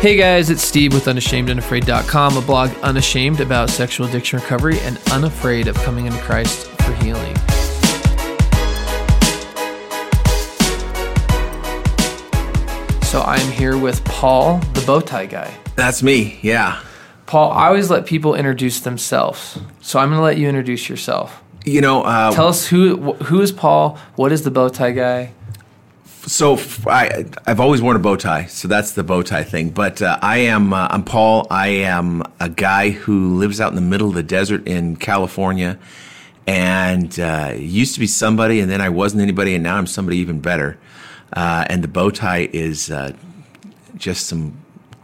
Hey guys, it's Steve with UnashamedUnafraid.com, a blog unashamed about sexual addiction recovery and unafraid of coming into Christ for healing. So I'm here with Paul, the bow tie guy. That's me, yeah. Paul, I always let people introduce themselves. So I'm going to let you introduce yourself. You know, uh, Tell us who who is Paul? What is the bow tie guy? So I, I've always worn a bow tie, so that's the bow tie thing. But uh, I am, uh, I'm Paul. I am a guy who lives out in the middle of the desert in California, and uh, used to be somebody, and then I wasn't anybody, and now I'm somebody even better. Uh, and the bow tie is uh, just some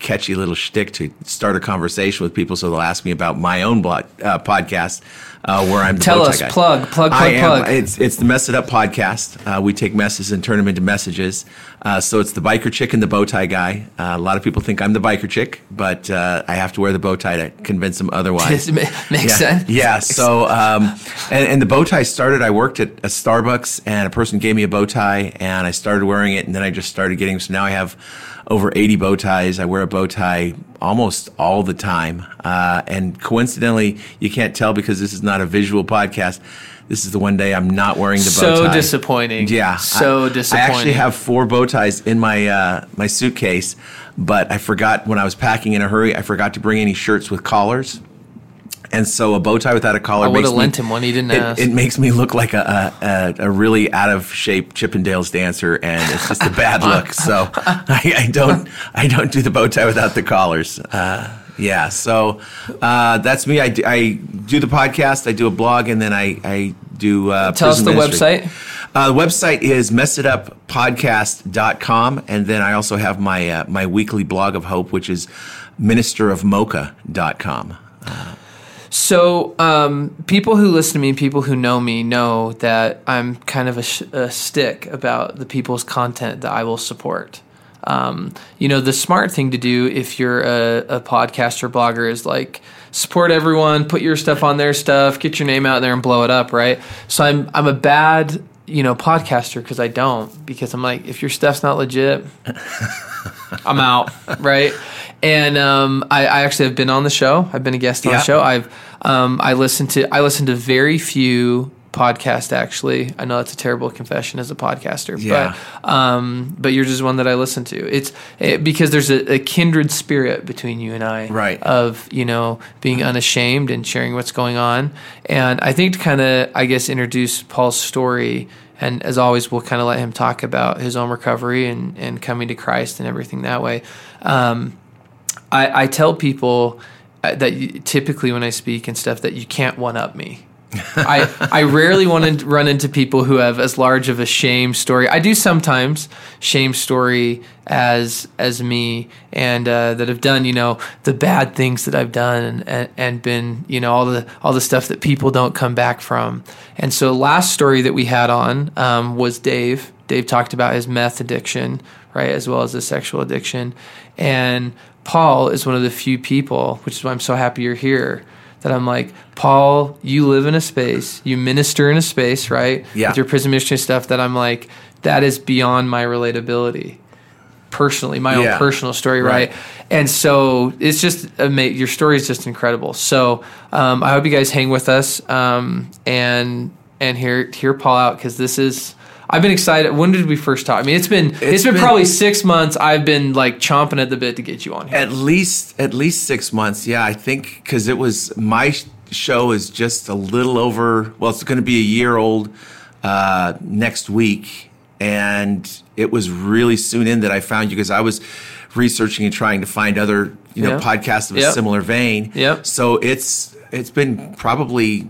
catchy little shtick to start a conversation with people, so they'll ask me about my own blog, uh, podcast. Uh, where I'm Tell us, guy. plug, plug, I plug, am. plug. It's it's the Mess It Up podcast. Uh, we take messes and turn them into messages. Uh, so it's the biker chick and the bow tie guy. Uh, a lot of people think I'm the biker chick, but uh, I have to wear the bow tie to convince them otherwise. Does it ma- make yeah. sense? Yeah. So, um, and, and the bow tie started. I worked at a Starbucks, and a person gave me a bow tie, and I started wearing it, and then I just started getting. So now I have over 80 bow ties. I wear a bow tie almost all the time, uh, and coincidentally, you can't tell because this is not a visual podcast. This is the one day I'm not wearing the bow tie. So disappointing. Yeah, So I- disappointing. I actually have four bow ties in my uh, my suitcase, but I forgot when I was packing in a hurry. I forgot to bring any shirts with collars, and so a bow tie without a collar. I would have lent him one. He didn't ask. It, it makes me look like a, a, a, really out of shape Chippendales dancer, and it's just a bad look. So I, I don't I don't do the bow tie without the collars. Uh, yeah, so uh, that's me. I do, I do the podcast, I do a blog, and then I I do. Uh, Tell us the ministry. website. Uh, the website is messituppodcast.com. And then I also have my, uh, my weekly blog of hope, which is ministerofmocha.com. So, um, people who listen to me, people who know me, know that I'm kind of a, sh- a stick about the people's content that I will support. Um, you know, the smart thing to do if you're a, a podcaster blogger is like support everyone, put your stuff on their stuff, get your name out there and blow it up, right? So I'm I'm a bad you know podcaster because I don't because I'm like if your stuff's not legit, I'm out, right? And um, I, I actually have been on the show. I've been a guest on Yeah. the show. I've um, I listened to I listened to very few podcasts. Actually, I know that's a terrible confession as a podcaster, Yeah. but um, but you're just one that I listen to. It's it, because there's a, a kindred spirit between you and I, Right. Of you know being unashamed and sharing what's going on. And I think to kind of I guess introduce Paul's story. And as always, we'll kind of let him talk about his own recovery and, and coming to Christ and everything that way. Um, I, I tell people uh, that you, typically when I speak and stuff that you can't one up me. I I rarely want to run into people who have as large of a shame story. I do sometimes shame story as as me and uh, that have done you know the bad things that I've done and, and been you know all the all the stuff that people don't come back from. And so last story that we had on um, was Dave. Dave talked about his meth addiction, right, as well as his sexual addiction, and Paul is one of the few people, which is why I'm so happy you're here that I'm like, Paul, you live in a space, you minister in a space, right? Yeah. With your prison ministry stuff that I'm like, that is beyond my relatability. Personally, my Yeah. own personal story, right? Right. And so it's just ama- your story is just incredible. So um, I hope you guys hang with us um, and and hear hear Paul out because this is. I've been excited. When did we first talk? I mean, it's been it's It's been, been- probably six months. I've been like chomping at the bit to get you on here. At least, at least six months. Yeah, I think because it was my show is just a little over. Well, it's going to be a year old uh, next week, and it was really soon in that I found you because I was researching and trying to find other you know Yeah. podcasts of a Yep. similar vein. Yep. So it's it's been probably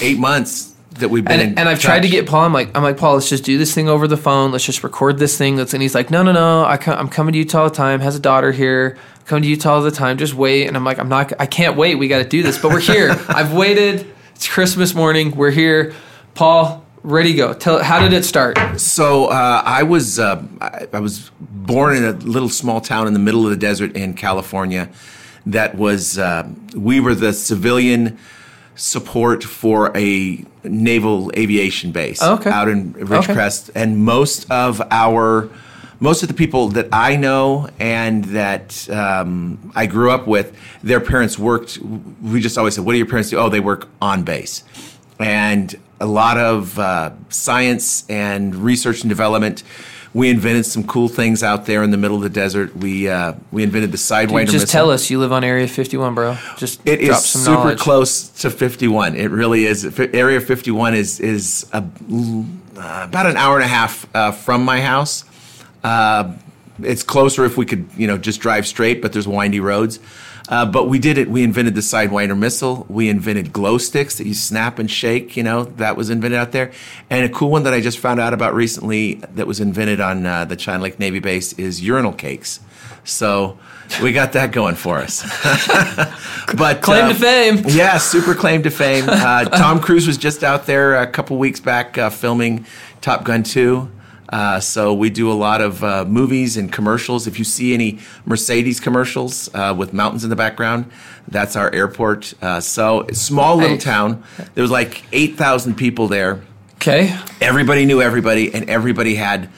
eight months that we've been. and, in and I've tried to get Paul. I'm like, I'm like, Paul, let's just do this thing over the phone. Let's just record this thing. Let's, and he's like, no, no, no. I I'm coming to Utah all the time. Has a daughter here. Come to Utah all the time. Just wait. And I'm like, I'm not. I can't wait. We got to do this. But we're here. I've waited. It's Christmas morning. We're here. Paul, ready to go. Tell. How did it start? So uh, I was uh, I, I was born in a little small town in the middle of the desert in California. That was uh, we were the civilian support for a naval aviation base Okay. out in Okay. Ridgecrest, and most of our most of the people that I know and that um, I grew up with, their parents worked. We just always said, "What do your parents do?" Oh, they work on base, and a lot of uh, science and research and development. We invented some cool things out there in the middle of the desert. We uh, we invented the sidewinder. Dude, just missile. tell us you live on Area 51, bro. Just It is super knowledge. close to 51. It really is. F- Area 51 is is a, uh, about an hour and a half uh, from my house. Uh, it's closer if we could, you know, just drive straight, but there's windy roads. Uh, but we did it. We invented the Sidewinder missile. We invented glow sticks that you snap and shake. You know, that was invented out there. And a cool one that I just found out about recently that was invented on uh, the China Lake Navy base is urinal cakes. So we got that going for us. but Claim uh, to fame. yeah, super claim to fame. Uh, Tom Cruise was just out there a couple weeks back uh, filming Top Gun 2. Uh, so we do a lot of uh, movies and commercials. If you see any Mercedes commercials uh, with mountains in the background, that's our airport. Uh, so small little town. There was like 8,000 people there. Okay. Everybody knew everybody, and everybody had.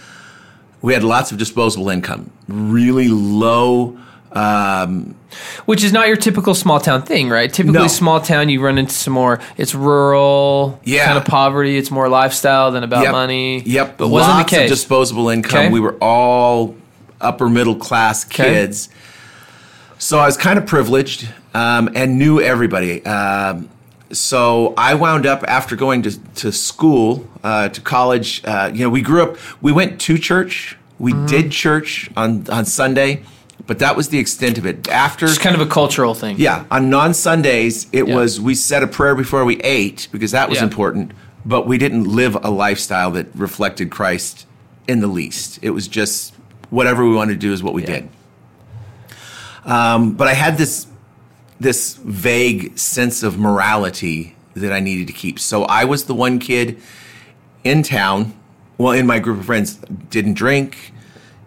We had lots of disposable income. Really low. Um, Which is not your typical small town thing, right? Typically, No. small town, you run into some more. It's rural, Yeah. kind of poverty. It's more lifestyle than about Yep. money. Yep. but wasn't Lots the case. of disposable income. Okay. We were all upper middle class Okay. kids. So I was kind of privileged um, and knew everybody. Um, so I wound up after going to, to school, uh, to college. Uh, you know, we grew up. We went to church. We Mm-hmm. did church on on Sunday, but that was the extent of it. After It's kind of a cultural thing. yeah, on non Sundays, it Yeah. was we said a prayer before we ate because that was Yeah. important, but we didn't live a lifestyle that reflected Christ in the least. It was just whatever we wanted to do is what we Yeah. did. Um, but I had this this vague sense of morality that I needed to keep. So I was the one kid in town, well, in my group of friends, didn't drink,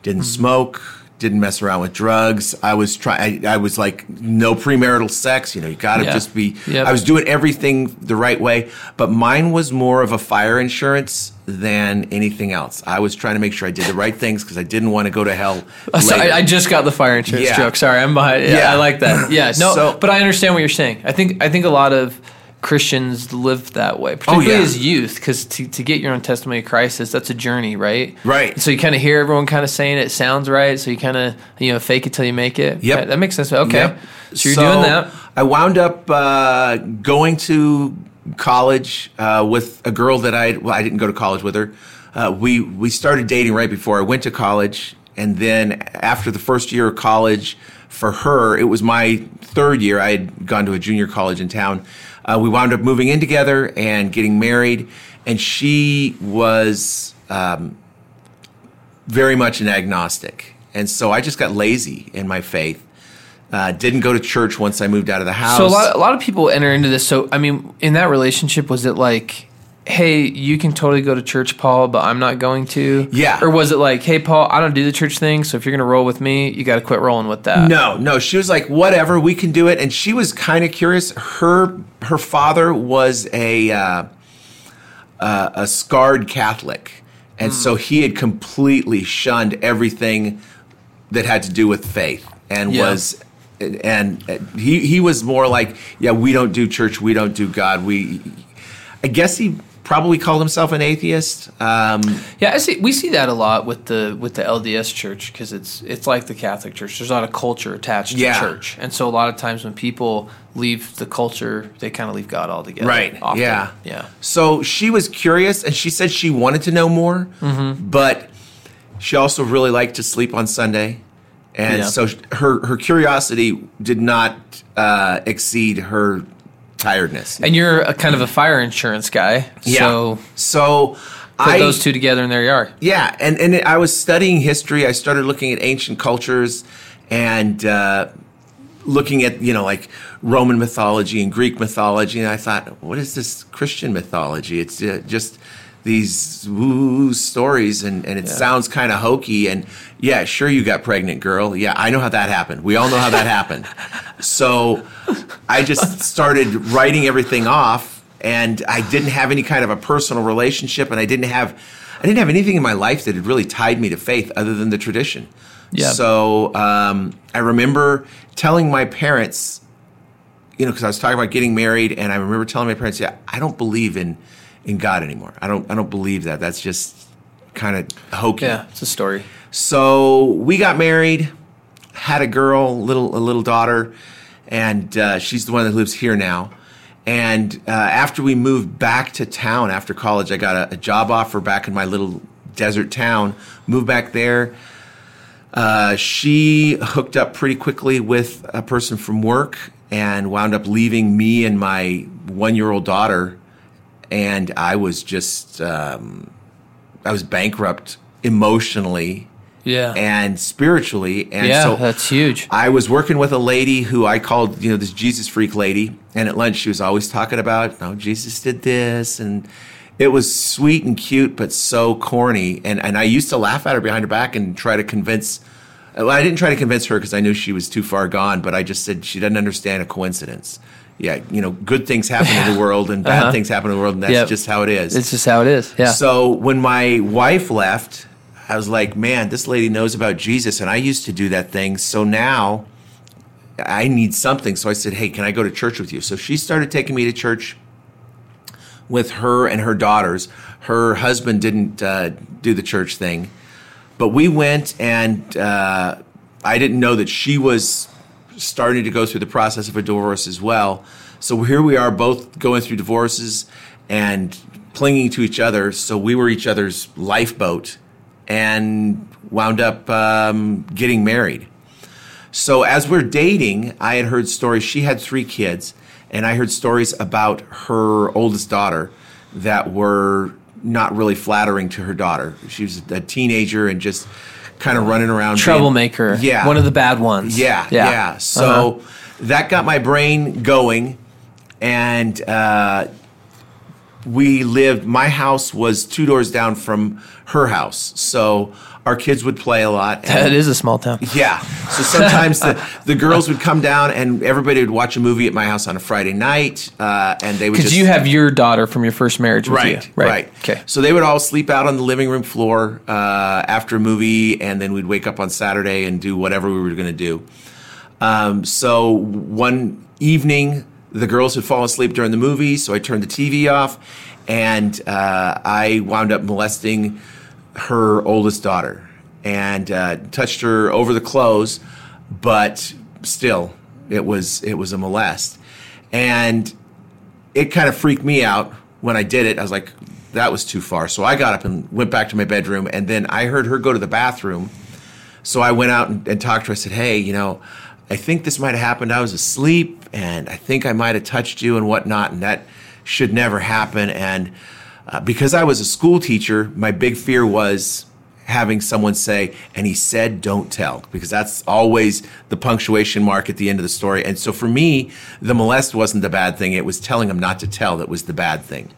didn't Mm-hmm. smoke, didn't mess around with drugs. I was trying. I, I was like no premarital sex. You know, you got to Yeah. just be. Yep. I was doing everything the right way, but mine was more of a fire insurance than anything else. I was trying to make sure I did the right things because I didn't want to go to hell. Uh, so. I, I just got the fire insurance Yeah. joke. Sorry, I'm behind. Yeah, Yeah. I like that. Yeah, no, So- but I understand what you're saying. I think I think a lot of Christians live that way, particularly Oh, yeah. as youth, because to, to get your own testimony of Christ is that's a journey, right? Right. So you kind of hear everyone kind of saying it, sounds right. So you kind of you know fake it till you make it. Yep. That, that makes sense. Okay. Yep. So you're doing that. I wound up uh, going to college uh, with a girl that I well I didn't go to college with her. Uh, we we started dating right before I went to college, and then after the first year of college, for her it was my third year. I had gone to a junior college in town. Uh, we wound up moving in together and getting married, and she was. Um, very much an agnostic. And so I just got lazy in my faith. Uh, didn't go to church once I moved out of the house. So a lot, a lot of people enter into this. So I mean, in that relationship, was it like, hey, you can totally go to church, Paul, but I'm not going to? Yeah. Or was it like, hey, Paul, I don't do the church thing, so if you're gonna roll with me, you got to quit rolling with that? no, no, she was like, whatever, we can do it. And she was kind of curious. Her her father was a uh, uh, a scarred Catholic, and so he had completely shunned everything that had to do with faith, and Yeah. was. And he he was more like, yeah, we don't do church, we don't do God. We, I guess he probably called himself an atheist. Um, Yeah, I see. We see that a lot with the with the LDS Church because it's it's like the Catholic Church. There's not a culture attached to Yeah. church, and so a lot of times when people leave the culture, they kind of leave God altogether. Right. often. Yeah. Yeah. So she was curious, and she said she wanted to know more, Mm-hmm. but she also really liked to sleep on Sunday, and Yeah. so her her curiosity did not uh, exceed her tiredness. And you're a kind of a fire insurance guy, so so I put I those two together, and there you are. Yeah, and and I was studying history. I started looking at ancient cultures and uh, looking at you know like Roman mythology and Greek mythology, and I thought, what is this Christian mythology? It's uh, just these woo stories, and and it sounds kind of hokey. And yeah, sure, you got pregnant, girl. Yeah, I know how that happened. We all know how that happened. So I just started writing everything off, and I didn't have any kind of a personal relationship, and I didn't have. I didn't have anything in my life that had really tied me to faith other than the tradition. Yeah. So um, I remember telling my parents, you know, because I was talking about getting married, and I remember telling my parents, "Yeah, I don't believe in in God anymore. I don't. I don't believe that. That's just kind of hokey." Yeah, it's a story. So we got married, had a girl, little a little daughter, and uh, she's the one that lives here now. And uh, after we moved back to town after college, I got a, a, job offer back in my little desert town. Moved back there. Uh, she hooked up pretty quickly with a person from work and wound up leaving me and my one year old daughter. And I was just, um, I was bankrupt emotionally yeah. and spiritually. And yeah, so that's huge. I was working with a lady who I called, you know, this Jesus freak lady. And at lunch, she was always talking about, no, Jesus did this. And it was sweet and cute, but so corny. And, and I used to laugh at her behind her back and try to convince. Well, I didn't try to convince her because I knew she was too far gone, but I just said she doesn't understand a coincidence. Yeah, you know, good things happen in the world and bad Uh-huh. things happen in the world, and that's Yep. just how it is. It's just how it is. Yeah. So when my wife left, I was like, man, this lady knows about Jesus, and I used to do that thing. So now I need something. So I said, hey, can I go to church with you? So she started taking me to church with her and her daughters. Her husband didn't uh, do the church thing, but we went, and uh, I didn't know that she was starting to go through the process of a divorce as well. So here we are, both going through divorces and clinging to each other. So we were each other's lifeboat, and wound up um, getting married. So as we're dating, I had heard stories. She had three kids, and I heard stories about her oldest daughter that were not really flattering to her daughter. She was a teenager and just kind of running around, being- Troublemaker. yeah, One of the bad ones. yeah, Yeah. yeah. So Uh-huh. that got my brain going, and uh, we lived. My house was two doors down from her house, so our kids would play a lot. That is a small town. yeah. So sometimes the, the girls would come down and everybody would watch a movie at my house on a Friday night, uh, and they would Because you have your daughter from your first marriage with right, you. right, Okay. So they would all sleep out on the living room floor uh, after a movie, and then we'd wake up on Saturday and do whatever we were going to do. Um, so one evening, the girls would fall asleep during the movie, so I turned the TV off, and uh, I wound up molesting her oldest daughter and uh, touched her over the clothes, but still, it was it was a molest, and it kind of freaked me out when I did it. I was like, that was too far. So I got up and went back to my bedroom, and then I heard her go to the bathroom. So I went out and, and talked to her. I said, hey, you know, I think this might have happened. I was asleep, and I think I might have touched you and whatnot, and that should never happen. And uh, because I was a school teacher, my big fear was having someone say, and he said, don't tell, because that's always the punctuation mark at the end of the story. And so for me, the molest wasn't the bad thing. It was telling him not to tell that was the bad thing.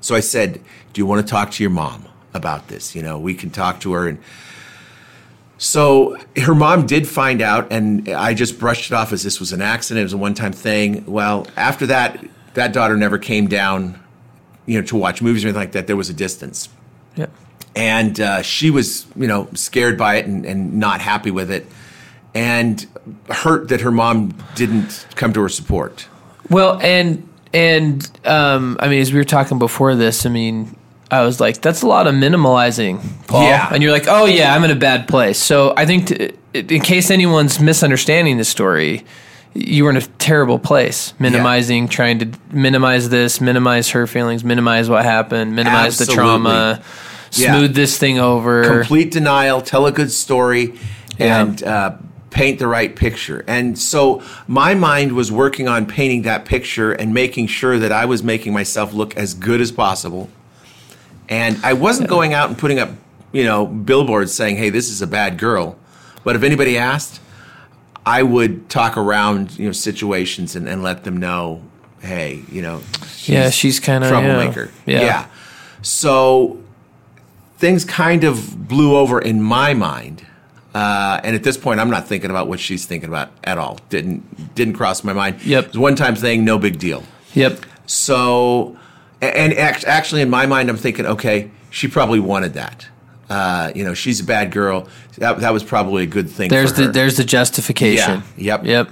So I said, do you want to talk to your mom about this? You know, we can talk to her and so her mom did find out, and I just brushed it off as this was an accident. It was a one-time thing. Well, after that, that daughter never came down, you know, to watch movies or anything like that. There was a distance, Yeah. and uh, she was, you know, scared by it and, and not happy with it, and hurt that her mom didn't come to her support. Well, and and um, I mean, as we were talking before this, I mean, I was like, that's a lot of minimalizing, Paul. Yeah. And you're like, oh yeah, I'm in a bad place. So I think, to, in case anyone's misunderstanding the story, you were in a terrible place, minimizing, trying to minimize this, minimize her feelings, minimize what happened, minimize the trauma, Yeah. smooth this thing over. complete denial, tell a good story, Yeah. and uh, paint the right picture. And so my mind was working on painting that picture and making sure that I was making myself look as good as possible. And I wasn't going out and putting up, you know, billboards saying, "Hey, this is a bad girl." But if anybody asked, I would talk around, you know, situations and, and let them know, "Hey, you know, Yeah, she's kinda, yeah. troublemaker." Yeah. So things kind of blew over in my mind. Uh, and at this point, I'm not thinking about what she's thinking about at all. Didn't didn't cross my mind. Yep. It was one time thing, no big deal. Yep. So, and act- actually, in my mind, I'm thinking, okay, she probably wanted that. Uh, you know, she's a bad girl. That that was probably a good thing. There's for the there's the justification. Yeah, yep. Yep.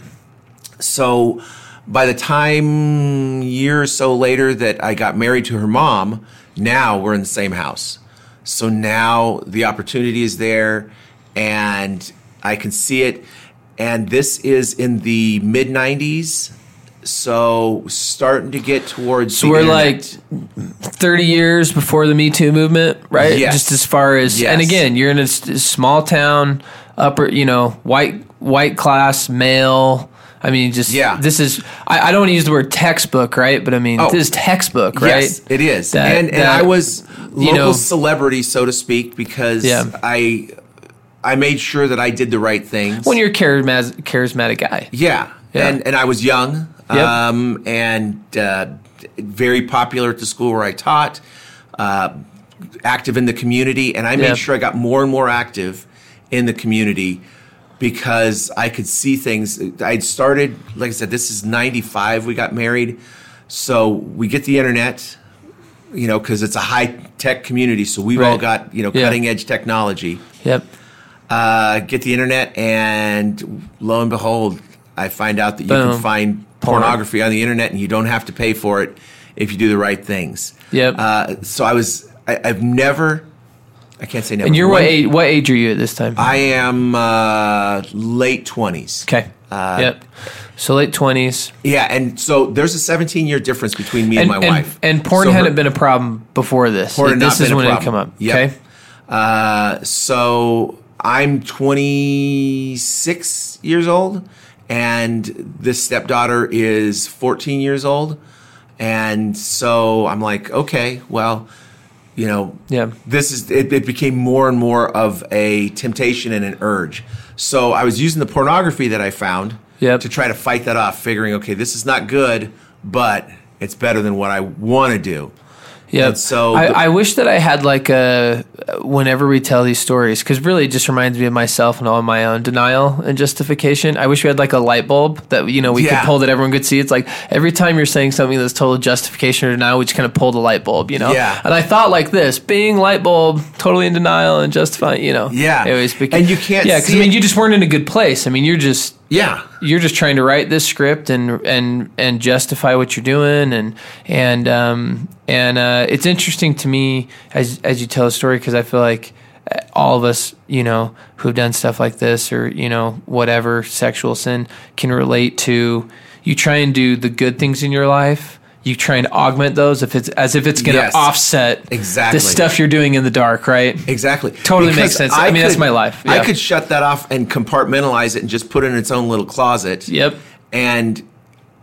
So by the time year or so later that I got married to her mom, now we're in the same house. So now the opportunity is there and I can see it. And this is in the mid 90s. So starting to get towards So we're internet. like 30 years before the Me Too movement, right? Yes. Just as far as, and again, you're in a small town, upper, you know, white white class male. I mean, just Yeah. This is. I, I don't want to use the word textbook, right? But I mean, Oh. this is textbook, right? Yes, it is. That- and and that, I was you local know- celebrity, so to speak, because Yeah. I I made sure that I did the right things. When you're a charismatic, charismatic guy, Yeah. Yeah. And and I was young. Yep. Um, and uh, very popular at the school where I taught, uh, active in the community, and I made Yeah. sure I got more and more active in the community because I could see things. I'd started, like I said, this is '95. We got married, so we get the internet, you know, because it's a high tech community. So we've all got you know cutting edge technology yep. uh, get the internet, and lo and behold, I find out that you Boom. can find pornography on the internet, and you don't have to pay for it if you do the right things. Yep. Uh, so I was, I, I've never, I can't say never. And you're what age? What age are you at this time? I am uh, late twenties. okay. Uh, yep. So late twenties. Yeah, and so there's a 17 year difference between me and, my wife. And porn So hadn't been a problem before this. Porn this is when it problem. come up. Yep. Okay. Uh, so I'm 26 years old, and this stepdaughter is 14 years old. And so I'm like, okay, well, you know, Yeah. this is it, it became more and more of a temptation and an urge. So I was using the pornography that I found Yep. to try to fight that off, figuring, okay, this is not good, but it's better than what I want to do. Yeah. And so I, the- I wish that I had like a whenever we tell these stories because really it just reminds me of myself and all my own denial and justification. I wish we had like a light bulb that you know we Yeah. could pull that everyone could see. It's like every time you're saying something that's total justification or denial, we just kind of pull the light bulb, you know. Yeah. And I thought like this: being light bulb, totally in denial and justifying, you know. Yeah. It was beca- And you can't Yeah, because I mean, it- you just weren't in a good place. I mean, you're just Yeah. you're just trying to write this script and and and justify what you're doing and and um and uh, it's interesting to me as as you tell a story because I feel like uh, all of us you know who've done stuff like this or you know whatever sexual sin can relate to you try and do the good things in your life you try and augment those if it's as if it's going to Yes. offset Exactly. the stuff you're doing in the dark right Exactly. Totally makes sense. I mean, that's my life. I could shut that off and compartmentalize it and just put it in its own little closet. yep And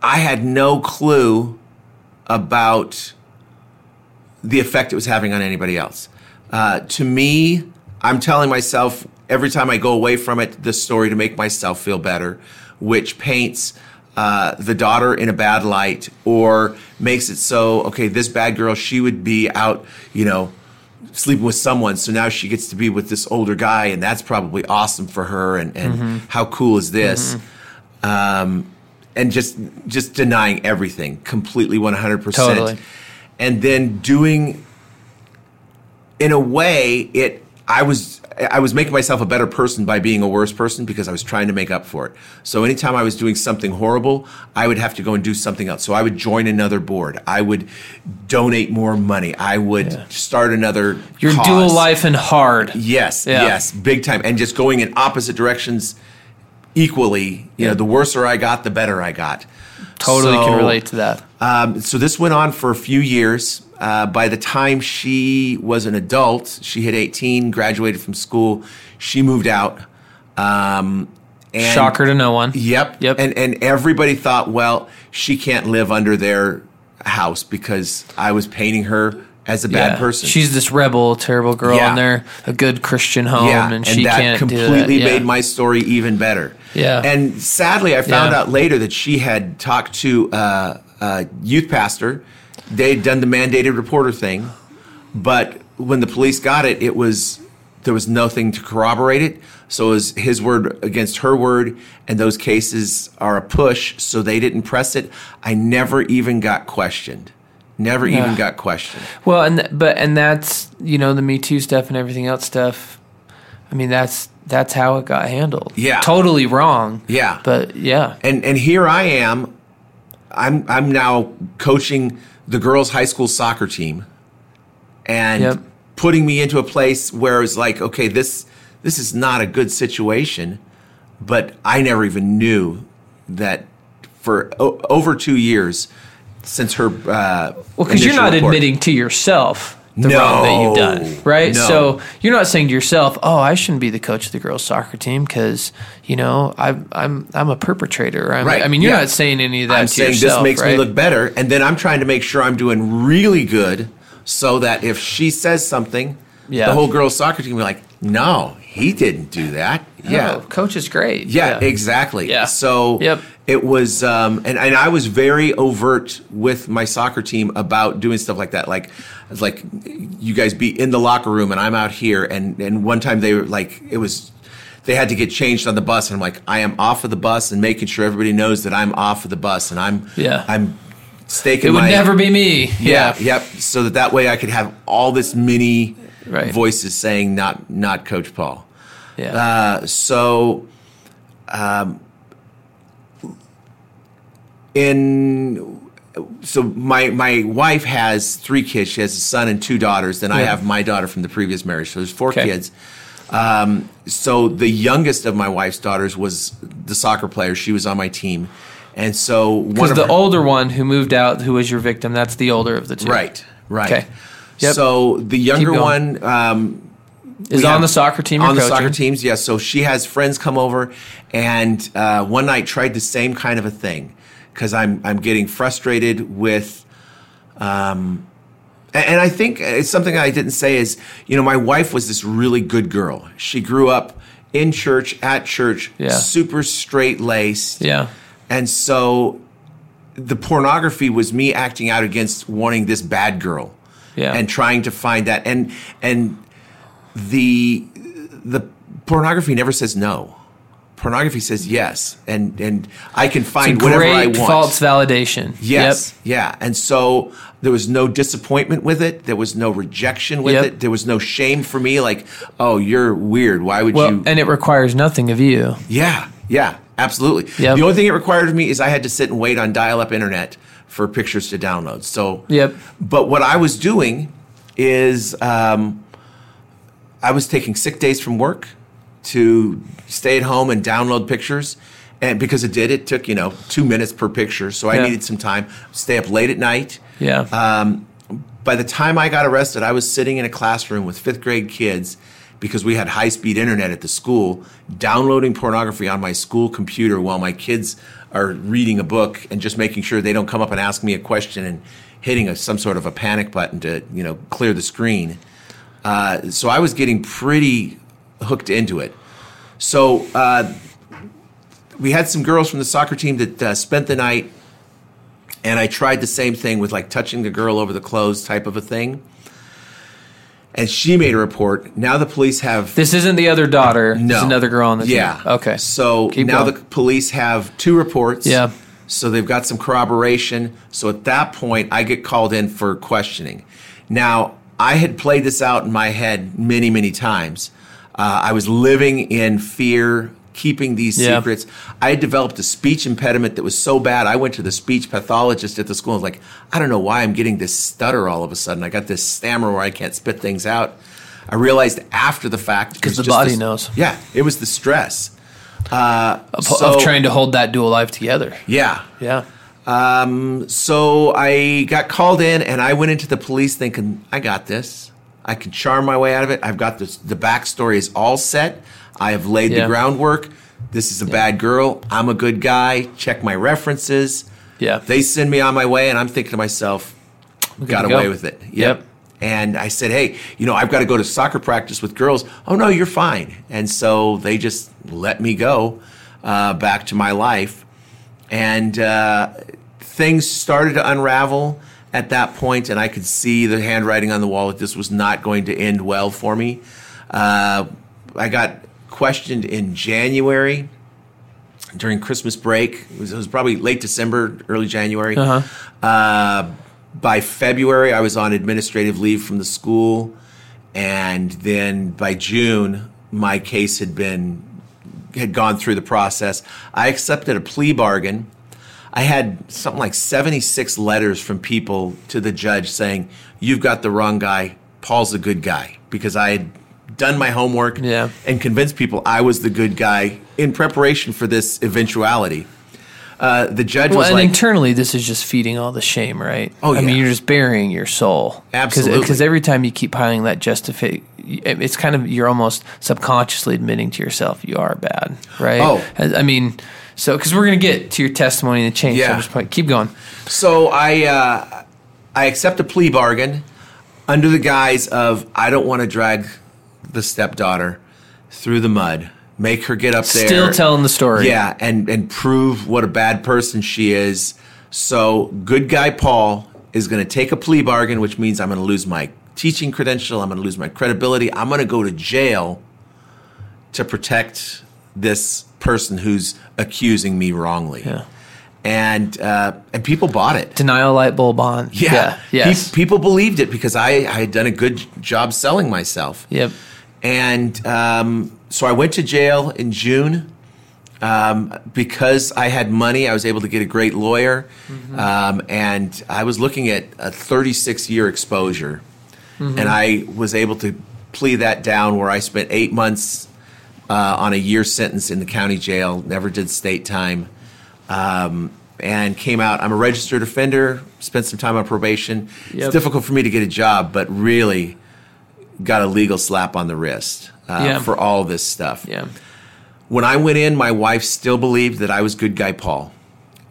I had no clue about the effect it was having on anybody else. Uh, to me, I'm telling myself every time I go away from it this story to make myself feel better, which paints uh, the daughter in a bad light or makes it so okay, this bad girl, she would be out, you know, sleeping with someone, so now she gets to be with this older guy, and that's probably awesome for her. And, and Mm-hmm. how cool is this? Um, and just just denying everything completely, 100% Totally. and then doing in a way it. I was I was making myself a better person by being a worse person because I was trying to make up for it. So anytime I was doing something horrible, I would have to go and do something else. So I would join another board. I would donate more money. I would start another. your cause. dual life and hard Yes, Yeah. yes, big time, and just going in opposite directions equally. You know, the worser I got, the better I got. totally So, can relate to that Um, so this went on for a few years. Uh, by the time she was an adult, she hit 18, graduated from school. She moved out. Um, and shocker to no one Yep. Yep. And and everybody thought, well, she can't live under their house because I was painting her as a bad Yeah. person. She's this rebel, terrible girl, Yeah. and they're a good Christian home, yeah, and she that can't completely do that. Yeah. made my story even better. Yeah. And sadly, I found out later that she had talked to uh, a youth pastor. They'd done the mandated reporter thing, but when the police got it, it was there was nothing to corroborate it. So it was his word against her word, and those cases are a push. So they didn't press it. I never even got questioned. Never Yeah. even got questioned. Well, and th- but and that's you know the Me Too stuff and everything else stuff. I mean, that's that's how it got handled. Yeah. totally wrong. Yeah. but yeah, and and here I am. I'm I'm now coaching the girls' high school soccer team, and Yep. putting me into a place where it's like, okay, this this is not a good situation, but I never even knew that for o- over two years since her. Uh, well, because you're not report. admitting to yourself the No. wrong that you've done, right? No. So you're not saying to yourself, "Oh, I shouldn't be the coach of the girls' soccer team because you know I'm I'm I'm a perpetrator." I'm, Right, I mean, you're yeah. not saying any of that I'm to saying yourself, this makes right? me look better, and then I'm trying to make sure I'm doing really good, so that if she says something, Yeah. the whole girls' soccer team will be like, "No, he didn't do that." Yeah, Oh, coach is great. yeah, exactly. Yeah. So Yep. it was, um, and and I was very overt with my soccer team about doing stuff like that, like like you guys be in the locker room and I'm out here, and and one time they were like, it was. They had to get changed on the bus, and I'm like, I am off of the bus, and making sure everybody knows that I'm off of the bus, and I'm, Yeah. I'm staking It would my, never be me. yeah, yep, so that that way I could have all this mini Right. voices saying not not Coach Paul. yeah. Uh, so, um, in so my my wife has three kids. She has a son and two daughters. Then I have my daughter from the previous marriage. So there's four Okay. kids. Um, so the youngest of my wife's daughters was the soccer player. She was on my team, and so one Because the her- older one who moved out, who was your victim, that's the older of the two. right, right. Okay. Yep. So the younger one um, Is on the soccer team. on the soccer teams yes so she has friends come over and uh, one night tried the same kind of a thing because i'm i'm getting frustrated with um and i think it's something i didn't say is you know my wife was this really good girl she grew up in church at church Yeah. super straight laced Yeah. and so the pornography was me acting out against wanting this bad girl Yeah. and trying to find that and and the the pornography never says no pornography says yes and and i can find whatever i great want false validation. yes yeah and so there was no disappointment with it there was no rejection with Yep. it there was no shame for me like oh you're weird why would Well, you and it requires nothing of you. yeah, yeah, absolutely. Yep. The only thing it required of me is I had to sit and wait on dial-up internet for pictures to download. So, Yep. But what I was doing is um, I was taking sick days from work to stay at home and download pictures. And because it did, it took you know two minutes per picture, so I Yeah. needed some time. Stay up late at night. Yeah. Um, by the time I got arrested, I was sitting in a classroom with fifth grade kids because we had high speed internet at the school, downloading pornography on my school computer while my kids are reading a book and just making sure they don't come up and ask me a question and hitting a, some sort of a panic button to you know clear the screen. Uh, so I was getting pretty hooked into it. So uh, we had some girls from the soccer team that uh, spent the night and I tried the same thing with like touching the girl over the clothes type of a thing. And she made a report. Now the police have this isn't the other daughter. no It's another girl on the yeah. team. Okay. So Keep now going. the police have two reports. Yeah. So they've got some corroboration. So at that point, I get called in for questioning. Now I had played this out in my head many, many times. Uh, I was living in fear, keeping these Yeah. secrets. I had developed a speech impediment that was so bad. I went to the speech pathologist at the school. and was like, I don't know why I'm getting this stutter all of a sudden. I got this stammer where I can't spit things out. I realized after the fact because the body this- knows. Yeah, it was the stress. Uh, of, so- of trying to hold that dual life together. Yeah. Yeah. So I got called in, and I went into the police thinking, I got this. I can charm my way out of it. I've got this. The backstory is all set. I have laid Yeah. the groundwork. This is a bad girl. I'm a good guy. Check my references. Yeah. They send me on my way, and I'm thinking to myself, got to go. away with it. Yep. And I said, hey, you know, I've got to go to soccer practice with girls. Oh, no, you're fine. And so they just let me go uh, back to my life. And uh, things started to unravel at that point, and I could see the handwriting on the wall that this was not going to end well for me. Uh, I got questioned in January during Christmas break. It was, it was probably late December, early January. Uh-huh. Uh, by February, I was on administrative leave from the school, and then by June, my case had been had gone through the process. I accepted a plea bargain. I had something like 76 letters from people to the judge saying, You've got the wrong guy. Paul's a good guy. Because I had done my homework Yeah. and convinced people I was the good guy in preparation for this eventuality. Uh, the judge Well, was and like, internally, this is just feeding all the shame, right? Oh, I mean, you're just burying your soul. Absolutely. Because every time you keep piling that justify, it's kind of you're almost subconsciously admitting to yourself you are bad, right? Oh. I mean, so because we're gonna get to your testimony and the change. So Yeah. I'm just keep going. So I uh, I accept a plea bargain under the guise of I don't want to drag the stepdaughter through the mud, make her get up there, Still telling the story. yeah, and and prove what a bad person she is. So good guy Paul is going to take a plea bargain, which means I'm going to lose my teaching credential, I'm going to lose my credibility, I'm going to go to jail to protect this person who's accusing me wrongly. Yeah. And uh, and people bought it. Denial light bulb on. Yeah. Yes. Pe- people believed it because I, I had done a good job selling myself. yep. And um, so I went to jail in June. Um, because I had money, I was able to get a great lawyer. Um, and I was looking at a 36 year exposure. And I was able to plea that down where I spent eight months uh, on a year sentence in the county jail, never did state time um, and came out. I'm a registered offender. Spent some time on probation. Yep. It's difficult for me to get a job, but really got a legal slap on the wrist uh, Yeah. for all this stuff. Yeah. When I went in, my wife still believed that I was good guy Paul.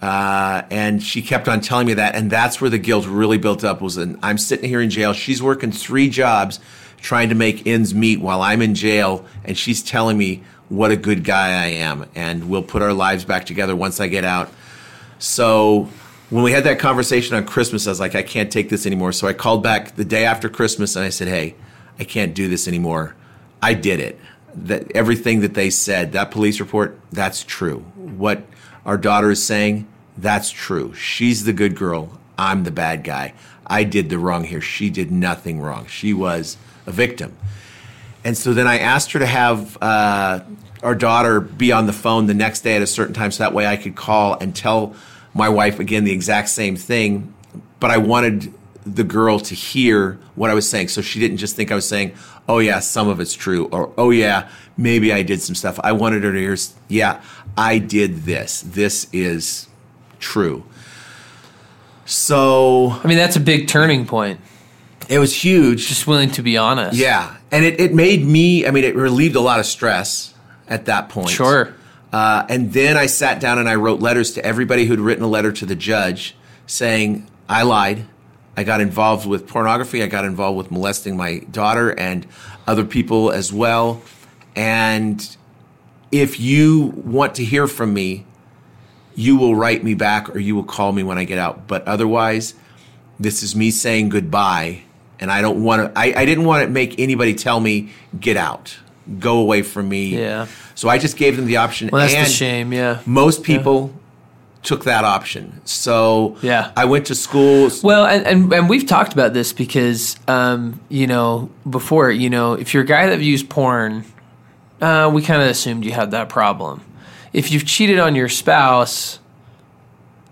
Uh, and she kept on telling me that, and that's where the guilt really built up. Was in, I'm sitting here in jail. She's working three jobs, trying to make ends meet while I'm in jail, and she's telling me what a good guy I am, and we'll put our lives back together once I get out. So when we had that conversation on Christmas, I was like, I can't take this anymore. So I called back the day after Christmas and I said, Hey, I can't do this anymore. I did it. That everything that they said, that police report, that's true. What our daughter is saying, that's true. She's the good girl. I'm the bad guy. I did the wrong here. She did nothing wrong. She was a victim. And so then I asked her to have uh, our daughter be on the phone the next day at a certain time so that way I could call and tell my wife again the exact same thing. But I wanted the girl to hear what I was saying so she didn't just think I was saying, oh, yeah, some of it's true, or oh, yeah, maybe I did some stuff. I wanted her to hear, yeah, I did this. This is true. So I mean, that's a big turning point. It was huge. Just willing to be honest. Yeah, and it, it made me. I mean, it relieved a lot of stress at that point. Sure. Uh, and then I sat down and I wrote letters to everybody who'd written a letter to the judge saying I lied. I got involved with pornography. I got involved with molesting my daughter and other people as well. And if you want to hear from me, you will write me back or you will call me when I get out. But otherwise, this is me saying goodbye. And I don't want to, I, I didn't want to make anybody tell me, get out, go away from me. Yeah. So I just gave them the option. Well, that's and the shame. Yeah. Most people took that option. So Yeah. I went to school. Well, and, and, and we've talked about this because, um, you know, before, you know, if you're a guy that views porn, uh, we kind of assumed you had that problem. If you've cheated on your spouse,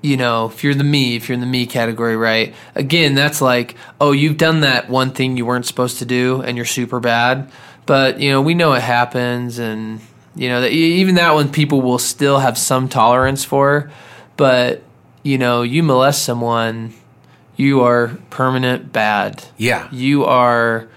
you know, if you're the me, if you're in the me category, right? Again, that's like, oh, you've done that one thing you weren't supposed to do and you're super bad. But, you know, we know it happens and, you know, that even that one people will still have some tolerance for. But, you know, you molest someone, you are permanent bad. Yeah. You are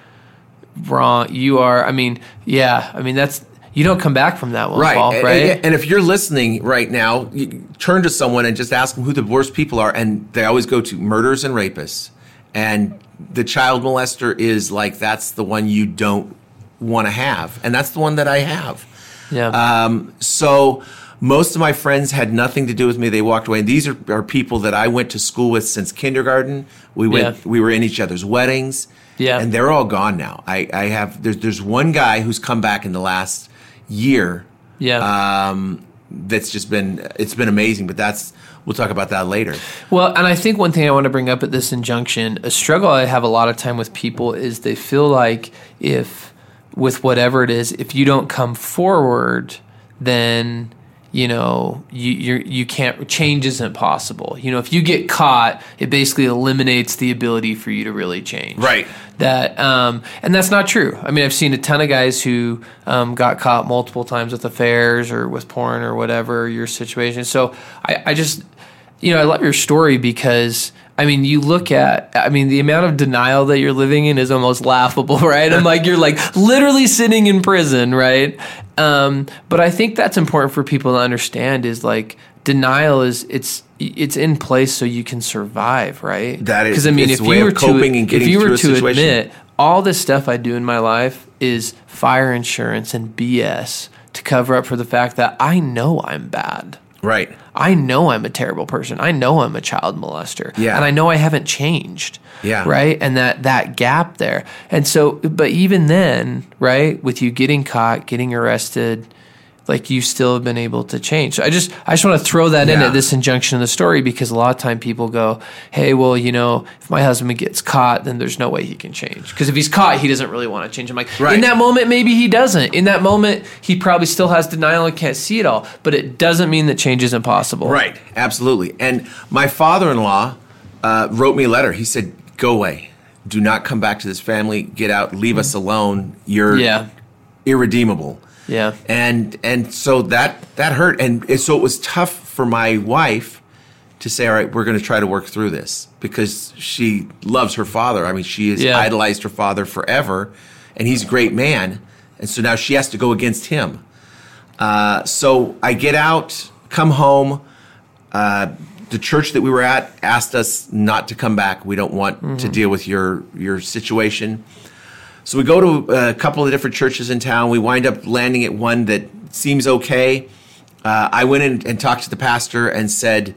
wrong. You are, I mean, yeah, I mean, that's, you don't come back from that one, Right. Paul, right? And, if you're listening right now, turn to someone and just ask them who the worst people are. And they always go to murderers and rapists. And the child molester is like, that's the one you don't want to have. And that's the one that I have. yeah. Um, so most of my friends had nothing to do with me. They walked away. And these are, are people that I went to school with since kindergarten. We went, Yeah. we were in each other's weddings. Yeah. And they're all gone now. I, I have, there's, there's one guy who's come back in the last year yeah. um, that's just been it's been amazing. But that's we'll talk about that later. Well, and I think one thing I want to bring up at this injunction, a struggle I have a lot of time with people is they feel like if with whatever it is, if you don't come forward, then you know you you're, you can't change isn't possible. You know, if you get caught, it basically eliminates the ability for you to really change. Right. That um, and that's not true. I mean, I've seen a ton of guys who um, got caught multiple times with affairs or with porn or whatever your situation. So I, I just you know I love your story because I mean, you look at, I mean, the amount of denial that you're living in is almost laughable, right? I'm like, you're like literally sitting in prison, right? Um, but I think that's important for people to understand is like denial is it's it's in place so you can survive, right? That is- because I mean, if you were coping to if you were to admit all this stuff I do in my life is fire insurance and BS to cover up for the fact that I know I'm bad. Right. I know I'm a terrible person. I know I'm a child molester. Yeah. And I know I haven't changed. Yeah. Right? And that that gap there. And so but even then, right, with you getting caught, getting arrested, like you still have been able to change. So I just I just want to throw that in at this injunction of the story because a lot of time people go, "Hey, well, you know, if my husband gets caught, then there's no way he can change." Because if he's caught, he doesn't really want to change. I'm like, Right. in that moment, maybe he doesn't. In that moment, he probably still has denial and can't see it all. But it doesn't mean that change is impossible. Right, absolutely. And my father-in-law uh, wrote me a letter. He said, "Go away. Do not come back to this family. Get out. Leave us alone. You're Yeah. irredeemable." Yeah. And and so that that hurt. And so it was tough for my wife to say, "All right, we're going to try to work through this," because she loves her father. I mean, she has Yeah. idolized her father forever, and he's a great man. And so now she has to go against him. Uh, so I get out, come home. Uh, the church that we were at asked us not to come back. We don't want to deal with your your situation. So we go to a couple of different churches in town. We wind up landing at one that seems okay. Uh, I went in and talked to the pastor and said,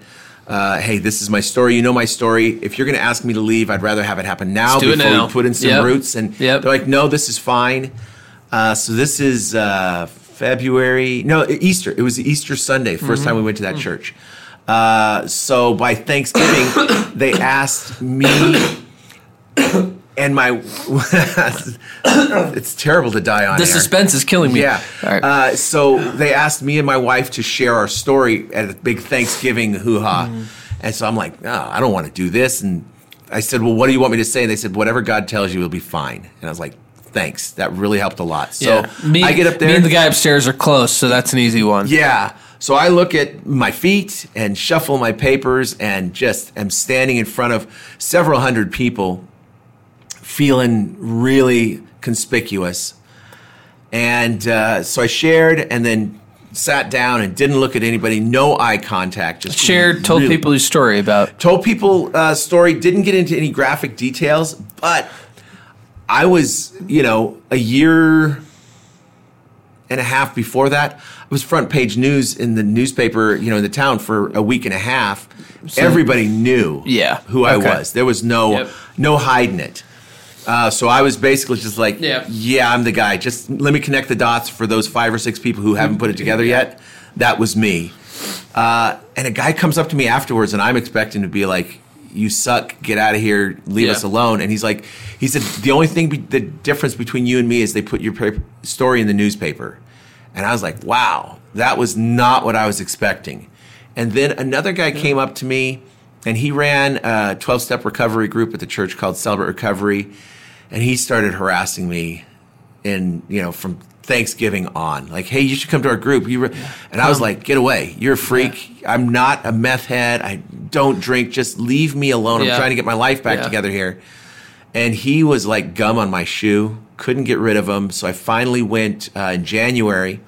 uh, "Hey, this is my story. You know my story. If you're going to ask me to leave, I'd rather have it happen now before now. we put in some Yep. roots." And Yep. they're like, "No, this is fine." Uh, so this is uh, February. No, Easter. It was Easter Sunday. 1st time we went to that church. Uh, so by Thanksgiving, they asked me and my. it's terrible to die on The air. suspense is killing me. Yeah. All right. Uh, so they asked me and my wife to share our story at a big Thanksgiving hoo ha. Mm-hmm. And so I'm like, no, I don't want to do this. And I said, well, what do you want me to say? And they said, whatever God tells you will be fine. And I was like, thanks. That really helped a lot. So yeah. Me, I get up there. Me and the guy upstairs are close, so that's an easy one. Yeah. So I look at my feet and shuffle my papers and just am standing in front of several hundred people feeling really conspicuous. And uh, so I shared and then sat down and didn't look at anybody, no eye contact. Just Shared, told really- people your story about. told people uh, story didn't get into any graphic details but i was you know a year and a half before that i was front page news in the newspaper you know in the town for a week and a half everybody knew Yeah. who i was there was no Yep. no hiding it uh, so I was basically just like, Yeah. yeah, I'm the guy. Just let me connect the dots for those five or six people who haven't put it together yet. That was me. Uh, and a guy comes up to me afterwards, and I'm expecting to be like, "You suck. Get out of here. Leave Yeah. us alone." And he's like, "He said the only thing, be- the difference between you and me is they put your paper, story in the newspaper." And I was like, "Wow, that was not what I was expecting." And then another guy came up to me, and he ran a 12 step recovery group at the church called Celebrate Recovery, and he started harassing me in you know from Thanksgiving on, like, hey, you should come to our group. You re-. and I was like, get away, you're a freak. I'm not a meth head. I don't drink. Just leave me alone. I'm trying to get my life back Yeah. together here. And he was like gum on my shoe. Couldn't get rid of him. So I finally went uh, in January.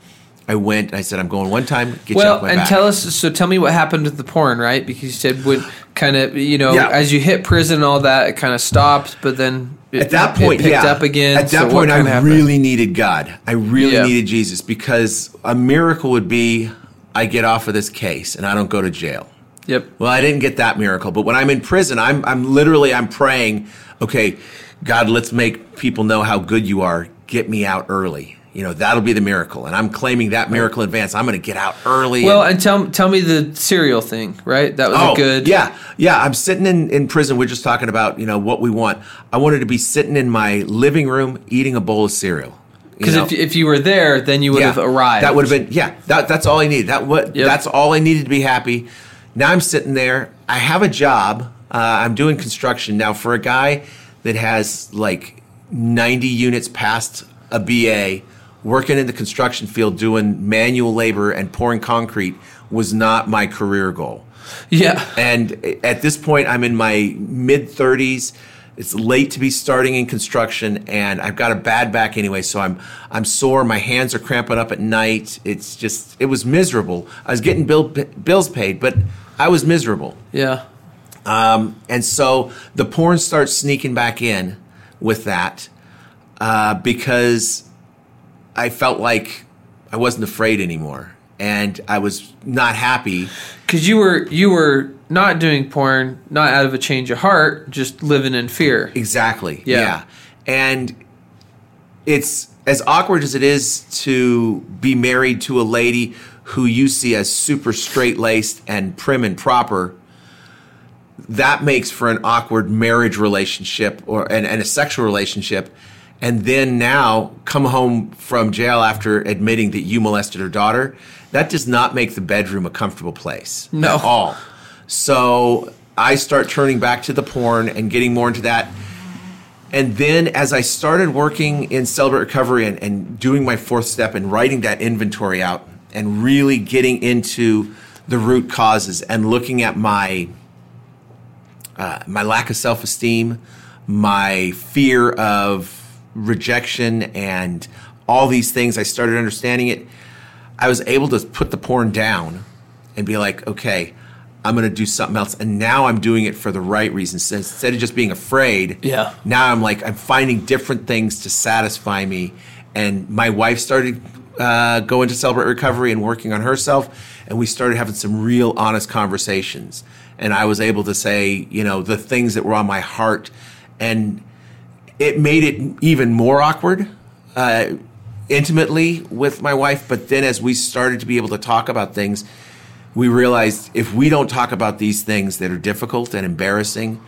I went. I said, I'm going one time. Get you Well, my and back. tell us. So tell me what happened with the porn, right? Because you said when kind of you know Yeah. as you hit prison and all that, it kind of stopped, but then at that point, picked yeah. up again. At that what point, I happened? really needed God. I really Yeah. needed Jesus because a miracle would be I get off of this case and I don't go to jail. Yep. Well, I didn't get that miracle, but when I'm in prison, I'm I'm literally I'm praying, okay, God, let's make people know how good you are. Get me out early. You know, that'll be the miracle. And I'm claiming that miracle in advance. I'm going to get out early. Well, and, and tell tell me the cereal thing, right? That was oh, a good. Yeah. Yeah. I'm sitting in, in prison. We're just talking about, you know, what we want. I wanted to be sitting in my living room eating a bowl of cereal. Because if, if you were there, then you would have arrived. That would have been yeah. That, that's all I needed. That what Yep. that's all I needed to be happy. Now I'm sitting there. I have a job. Uh, I'm doing construction now. For a guy that has like 90 units past a BA, working in the construction field doing manual labor and pouring concrete was not my career goal. Yeah. And at this point, I'm in my mid 30s. It's late to be starting in construction, and I've got a bad back anyway, so I'm I'm sore. My hands are cramping up at night. It's just it was miserable. I was getting bill, bills paid, but I was miserable. Yeah. Um, and so the porn starts sneaking back in with that uh, because I felt like I wasn't afraid anymore, and I was not happy. Because you were you were not doing porn, not out of a change of heart, just living in fear. Exactly. Yeah. Yeah. And it's as awkward as it is to be married to a lady who you see as super straight laced and prim and proper. That makes for an awkward marriage relationship or and, and a sexual relationship. And then now come home from jail after admitting that you molested her daughter. That does not make the bedroom a comfortable place. No. At all. So I start turning back to the porn and getting more into that. And then as I started working in Celebrate Recovery and, and doing my fourth step and writing that inventory out and really getting into the root causes and looking at my uh, my lack of self esteem, my fear of rejection, and all these things, I started understanding it. I was able to put the porn down and be like, okay, I'm going to do something else. And now I'm doing it for the right reasons. So instead of just being afraid, Yeah. now I'm like, I'm finding different things to satisfy me. And my wife started uh, going to Celebrate Recovery and working on herself. And we started having some real honest conversations. And I was able to say, you know, the things that were on my heart. And it made it even more awkward uh, intimately with my wife. But then as we started to be able to talk about things, we realized if we don't talk about these things that are difficult and embarrassing,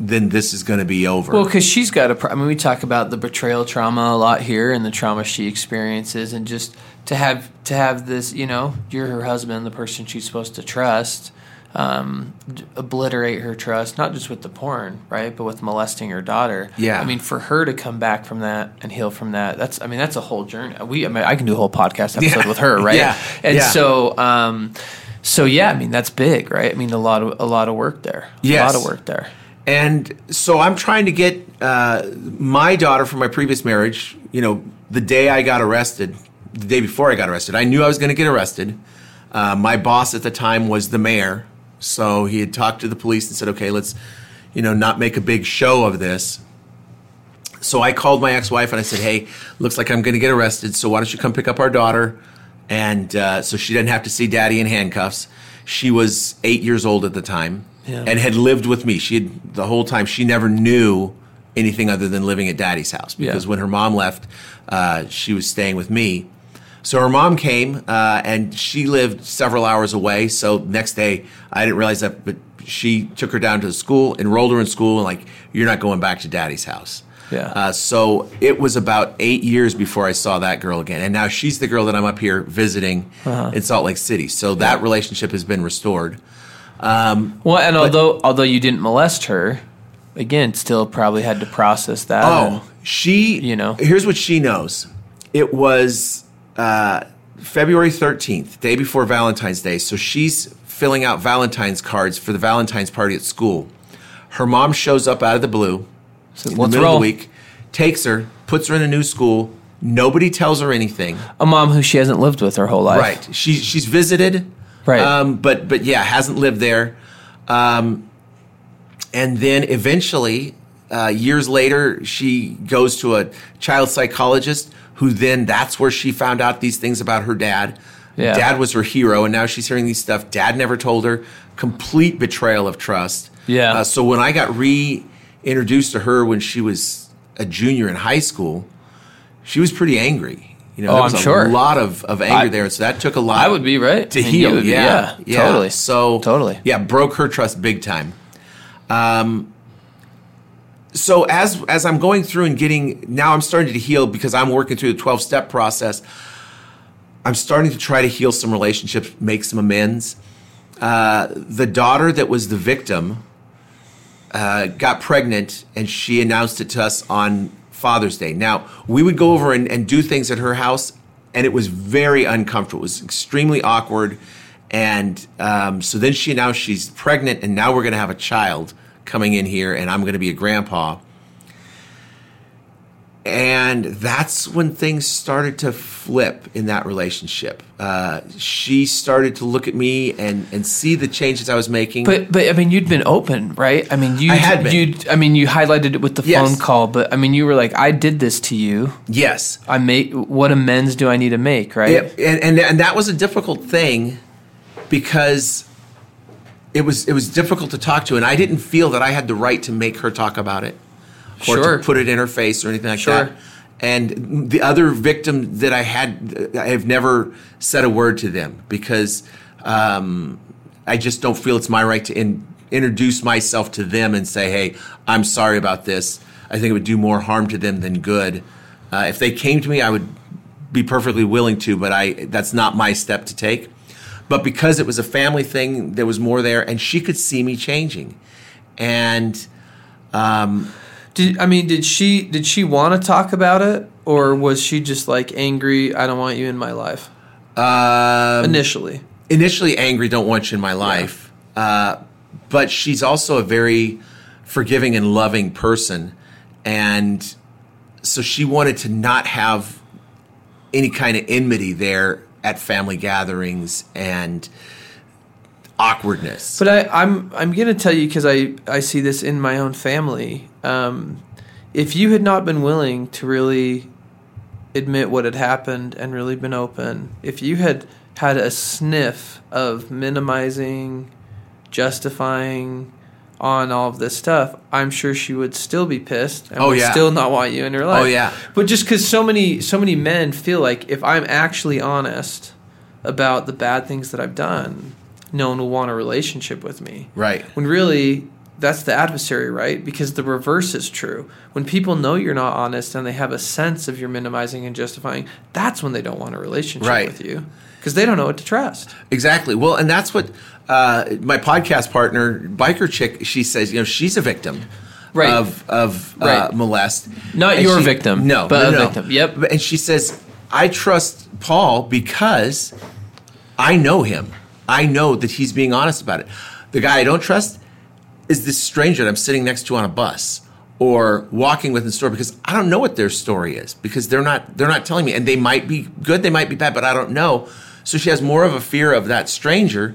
then this is going to be over. Well, because she's got a. Pro- I mean, we talk about the betrayal trauma a lot here, and the trauma she experiences, and just to have to have this, you know, you're her husband, the person she's supposed to trust, um, obliterate her trust, not just with the porn, right, but with molesting her daughter. Yeah. I mean, for her to come back from that and heal from that, that's. I mean, that's a whole journey. We. I mean, I can do a whole podcast episode Yeah. with her, right? Yeah. And Yeah. so. um so yeah, I mean that's big, right? I mean a lot of a lot of work there. Yes. A lot of work there. And so I'm trying to get uh, my daughter from my previous marriage. You know, the day I got arrested, the day before I got arrested, I knew I was going to get arrested. Uh, my boss at the time was the mayor, so he had talked to the police and said, "Okay, let's, you know, not make a big show of this." So I called my ex-wife and I said, "Hey, looks like I'm going to get arrested. So why don't you come pick up our daughter?" And uh, so she didn't have to see daddy in handcuffs. She was eight years old at the time Yeah. and had lived with me. She had the whole time. She never knew anything other than living at daddy's house because Yeah. when her mom left, uh, she was staying with me. So her mom came uh, and she lived several hours away. So next day, I didn't realize that, but she took her down to the school, enrolled her in school, and like, you're not going back to daddy's house. Yeah. Uh, so it was about eight years before I saw that girl again, and now she's the girl that I'm up here visiting Uh-huh. in Salt Lake City. So that relationship has been restored. Well, and although although you didn't molest her, again, still probably had to process that. and- Oh, she. you know. Here's what she knows. It was uh, February 13th, day before Valentine's Day. So she's filling out Valentine's cards for the Valentine's party at school. Her mom shows up out of the blue So in the middle roll. of the week, takes her, puts her in a new school. Nobody tells her anything. A mom who she hasn't lived with her whole life. Right. She she's visited. Right. Um, but but yeah, hasn't lived there. Um, and then eventually, uh, years later, she goes to a child psychologist who then that's where she found out these things about her dad. Yeah. Dad was her hero, and now she's hearing these stuff. Dad never told her. Complete betrayal of trust. Yeah. Uh, so when I got reintroduced to her when she was a junior in high school, she was pretty angry. You know, Oh, there I'm was a sure. lot of, of anger I- there, so that took a lot. I would be right to I mean, heal. would be- yeah, yeah, totally. So Totally. yeah, broke her trust big time. Um, so as as I'm going through and getting now, I'm starting to heal because I'm working through the 12 step process. I'm starting to try to heal some relationships, make some amends. Uh, the daughter that was the victim uh, got pregnant, and she announced it to us on Father's Day. Now we would go over and, and do things at her house, and it was very uncomfortable. It was extremely awkward. And um, so then she announced she's pregnant, and now we're going to have a child coming in here, and I'm going to be a grandpa. And that's when things started to flip in that relationship. Uh, she started to look at me and, and see the changes I was making. But but I mean, you'd been open, right? I mean, you I had. You I mean, you highlighted it with the Yes. phone call, but I mean, you were like, I did this to you. yes, I make what amends do I need to make, right? Yeah, and, and and that was a difficult thing because it was it was difficult to talk to, and I didn't feel that I had the right to make her talk about it or Sure. to put it in her face or anything like Sure. that. And the other victim that I had, I have never said a word to them because um, I just don't feel it's my right to in, introduce myself to them and say, "Hey, I'm sorry about this." I think it would do more harm to them than good. Uh, if they came to me, I would be perfectly willing to, but I that's not my step to take. But because it was a family thing, there was more there, and she could see me changing, and Did I mean, did she did she want to talk about it, or was she just like angry? I don't want you in my life. um, Initially, initially angry, don't want you in my life, uh, but she's also a very forgiving and loving person, and so she wanted to not have any kind of enmity there at family gatherings and awkwardness. But I, I'm I'm gonna tell you because I I see this in my own family. Um, if you had not been willing to really admit what had happened and really been open, if you had had a sniff of minimizing, justifying on all of this stuff, I'm sure she would still be pissed and Oh, would yeah. still not want you in her life. Oh, yeah. But just because so many so many men feel like if I'm actually honest about the bad things that I've done, no one will want a relationship with me. right. When really that's the adversary, right? Because the reverse is true. When people know you're not honest and they have a sense of you're minimizing and justifying, that's when they don't want a relationship Right. with you because they don't know what to trust. Exactly. Well, and that's what uh, my podcast partner, biker chick, she says. You know, she's a victim Right. of of uh, Right. molest. Not And your she- victim, No, but no, a no. victim. Yep. And she says, I trust Paul because I know him. I know that he's being honest about it. The guy I don't trust is this stranger that I'm sitting next to on a bus or walking with in the store because I don't know what their story is because they're not they're not telling me and they might be good, they might be bad, but I don't know. So she has more of a fear of that stranger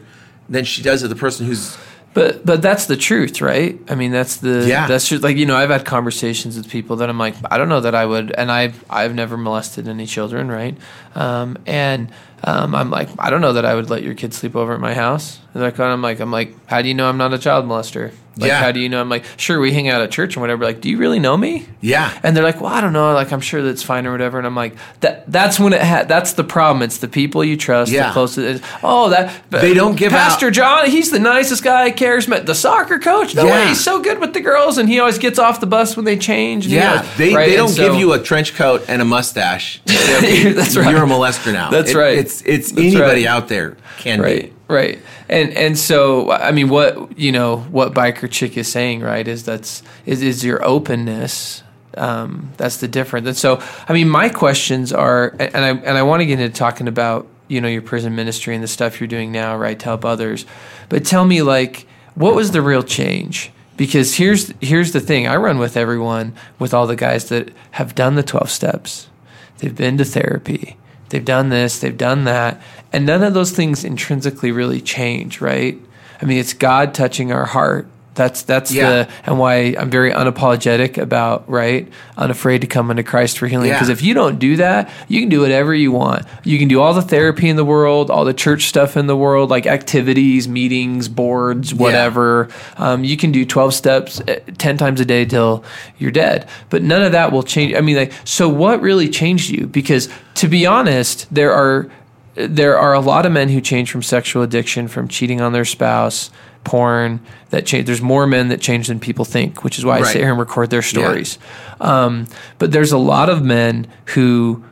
than she does of the person who's But but that's the truth, right? I mean, that's the Yeah. That's just like you know, I've had conversations with people that I'm like, I don't know that I would, and I've I've never molested any children, right? Um, and um, I'm like, I don't know that I would let your kid sleep over at my house. And they're kind of like, I'm like, how do you know I'm not a child molester? Like, Yeah. how do you know? I'm like, sure, we hang out at church and whatever. Like, do you really know me? yeah. And they're like, well, I don't know. Like, I'm sure that's fine or whatever. And I'm like, that that's when it ha- that's the problem. It's the people you trust, Yeah. the closest. Oh, that They don't give Pastor out- John. He's the nicest guy. Charismatic. The soccer coach. No Yeah. way. He's so good with the girls, and he always gets off the bus when they change. Yeah, always- they, right? they don't so- give you a trench coat and a mustache. and say, okay, That's right. You're a molester now. That's It- right. It's it's That's anybody right. out there can right be. right and and so i mean what you know what biker chick is saying right is that's is, is your openness um, that's the difference. And so i mean my questions are and i and i want to get into talking about you know your prison ministry and the stuff you're doing now right to help others. But tell me like what was the real change? Because here's here's the thing. I run with everyone with all the guys that have done the 12 steps. They've been to therapy they've done this they've done that. And none of those things intrinsically really change right? I mean it's god touching our heart That's that's Yeah. the and why I'm very unapologetic about right, unafraid to come into Christ for healing. Yeah. Because if you don't do that, you can do whatever you want. You can do all the therapy in the world, all the church stuff in the world, like activities, meetings, boards, whatever. Um, you can do 12 steps eh, 10 times a day till you're dead. But none of that will change. I mean, like, so what really changed you? Because to be honest, there are there are a lot of men who change from sexual addiction, from cheating on their spouse, porn. That change. There's more men that change than people think, which is why I Right. sit here and record their stories. Um, but there's a lot of men who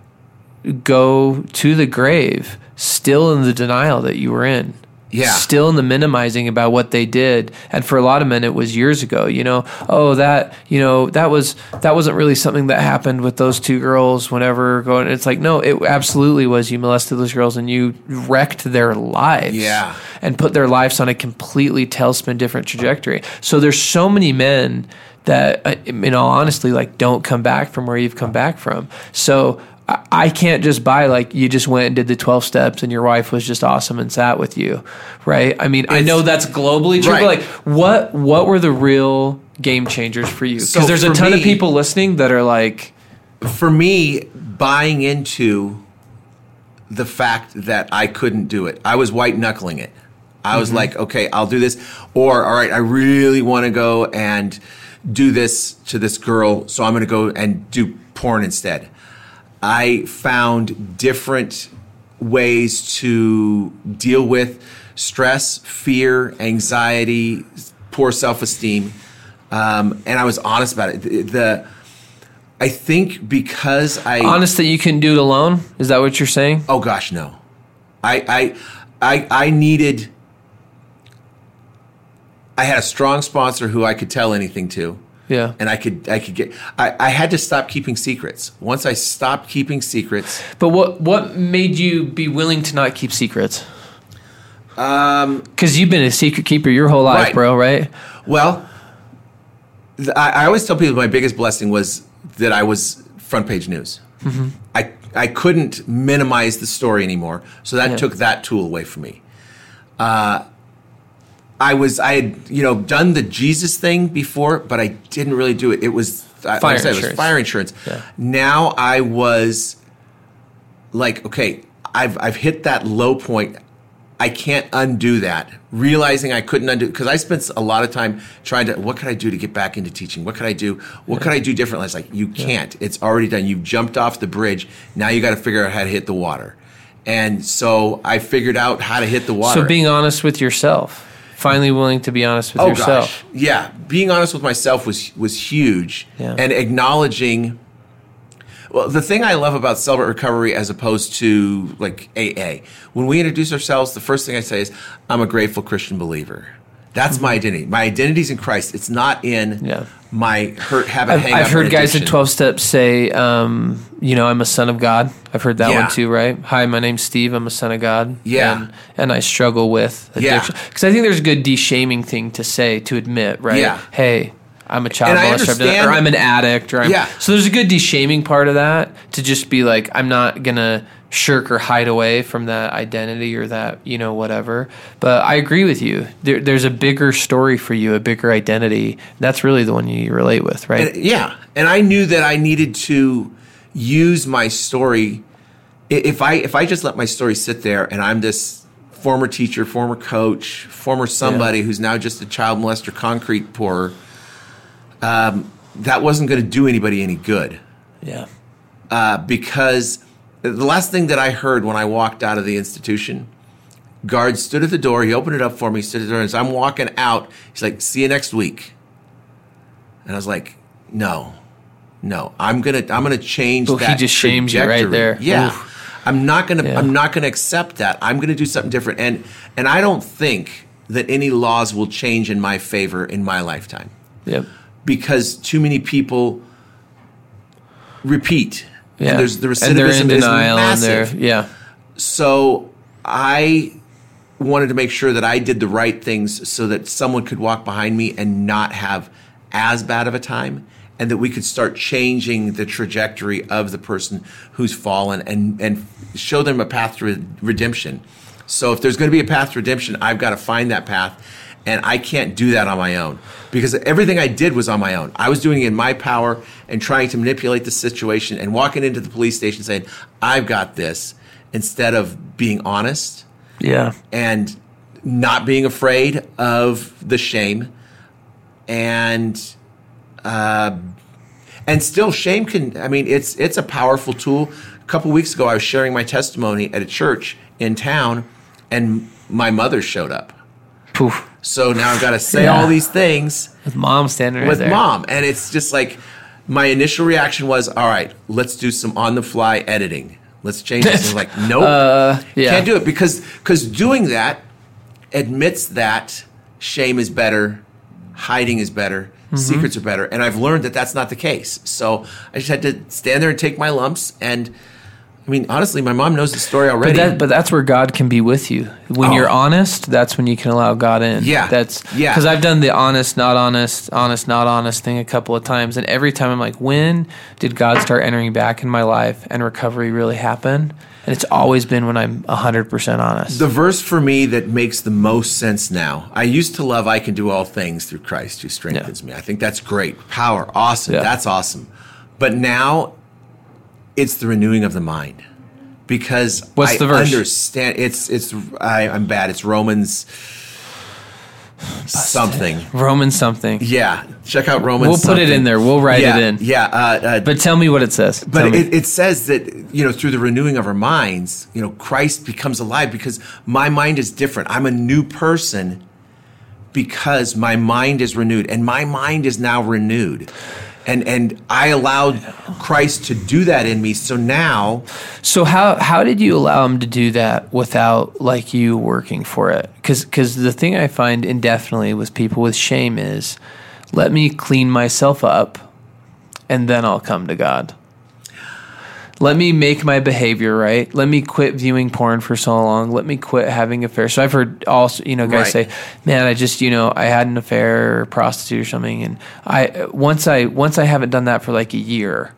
go to the grave still in the denial that you were in. Yeah. Still in the minimizing about what they did. And for a lot of men it was years ago, you know, oh that you know, that was that wasn't really something that happened with those two girls whenever going it's like, no, it absolutely was you molested those girls and you wrecked their lives. Yeah. And put their lives on a completely tailspin different trajectory. So there's so many men that uh, in all honesty like don't come back from where you've come back from. So I- can't just buy like you just went and did the 12 steps and your wife was just awesome and sat with you, right? I mean, I know that's globally true, Right. but like what what were the real game changers for you? So Because there's a ton of people listening that are like, for me, buying into the fact that I couldn't do it, I was white knuckling it. I was mm-hmm. like, okay, I'll do this. Or, all right, I really want to go and do this to this girl, so I'm going to go and do porn instead. I found different ways to deal with stress, fear, anxiety, poor self esteem. Um, and I was honest about it. The, the I think because I honest that you couldn't do it alone. Is that what you're saying? Oh gosh, no. I I I I needed I had a strong sponsor who I could tell anything to. Yeah. And I could I could get I, I had to stop keeping secrets. Once I stopped keeping secrets, But what what made you be willing to not keep secrets? Um, because you've been a secret keeper your whole life, Right. bro. Right? well, I, I always tell people my biggest blessing was that I was front page news. I I couldn't minimize the story anymore, so that Yeah. took that tool away from me. Uh, I was I had you know done the Jesus thing before, but I didn't really do it. It was I- like Fire I said, it was insurance. fire insurance. Yeah. Now I was like, okay, I've I've hit that low point. I can't undo that. Realizing I couldn't undo because I spent a lot of time trying to. What could I do to get back into teaching? What could I do? What could I do differently? It's like you can't. It's already done. You've jumped off the bridge. Now you got to figure out how to hit the water. And so I figured out how to hit the water. So being honest with yourself, finally willing to be honest with oh yourself. gosh, yeah. Being honest with myself was was huge, Yeah. and acknowledging. Well, the thing I love about Celebrate Recovery as opposed to like AA, when we introduce ourselves, the first thing I say is, I'm a grateful Christian believer. That's my identity. My identity's in Christ. It's not in Mm-hmm. Yeah. My hurt, habit, I've, I've heard guys in 12 steps say, um, you know, I'm a son of God. I've heard that Yeah. one too, right? Hi, my name's Steve. I'm a son of God. Yeah. And, and I struggle with Yeah. addiction. Because I think there's a good de-shaming thing to say, to admit, right? Yeah. Hey, I'm a child molester, I've done it, understand- or I'm an addict, or I'm, Yeah. So there's a good de-shaming part of that to just be like, I'm not going to shirk or hide away from that identity or that, you know, whatever. But I agree with you. There, there's a bigger story for you, a bigger identity. That's really the one you relate with, right? And- yeah, and I knew that I needed to use my story. If I if I just let my story sit there, and I'm this former teacher, former coach, former somebody who's now just a child molester, concrete pourer, um, that wasn't going to do anybody any good. yeah. Uh, because the last thing that I heard when I walked out of the institution, guard stood at the door. He opened it up for me. Stood at the door, and as I'm walking out, he's like, "See you next week." And I was like, "No, no, I'm gonna, I'm gonna change Well, he just shames you right there. Yeah, Oof. I'm not gonna, Yeah. I'm not gonna accept that. I'm gonna do something different, and and I don't think that any laws will change in my favor in my lifetime Yep. because too many people repeat. Yeah. And there's the recidivism and they're in denial and massive. yeah. So I wanted to make sure that I did the right things so that someone could walk behind me and not have as bad of a time and that we could start changing the trajectory of the person who's fallen and and show them a path to re- redemption. So if there's going to be a path to redemption, I've got to find that path And I can't do that on my own because everything I did was on my own. I was doing it in my power and trying to manipulate the situation and walking into the police station saying, I've got this, instead of being honest Yeah. and not being afraid of the shame and uh, and still shame can i mean it's it's a powerful tool a couple weeks ago i was sharing my testimony at a church in town and my mother showed up Poof. so now i've got to say Yeah. all these things With mom standing right with there. mom and it's just like my initial reaction was all right let's do some on the fly editing let's change this like nope Uh, yeah. can't do it because because doing that admits that shame is better hiding is better Mm-hmm. secrets are better and i've learned that that's not the case so i just had to stand there and take my lumps and i mean honestly my mom knows the story But, already that, but that's where God can be with you. When Oh. you're honest, that's when you can allow God in. Yeah. That's Yeah. Because I've done the honest, not honest, honest, not honest thing a couple of times, and every time I'm like, when did God start entering back in my life and recovery really happen? And it's always been when I'm hundred percent honest. The verse for me that makes the most sense now. I used to love I can do all things through Christ who strengthens me. I think that's great. Power, awesome. Yeah. That's awesome. But now it's the renewing of the mind. Because What's I the verse? understand it's it's I, I'm bad. It's Romans something. Roman something. Yeah. Check out Romans We'll put it in there. We'll write yeah, it in. Yeah. Uh, uh, But tell me what it says. But it, it says that you know through the renewing of our minds, you know, Christ becomes alive because my mind is different. I'm a new person because my mind is renewed, and my mind is now renewed, and and I allowed Christ to do that in me. So now, So how how did you allow him to do that without like you working for it? Because because the thing I find indefinitely with people with shame is, let me clean myself up, and then I'll come to God. Let me make my behavior right. Let me quit viewing porn for so long. Let me quit having affairs. So I've heard all you know, guys Right. say, "Man, I just, you know, I had an affair or prostitute or something." And I once I once I haven't done that for like a year,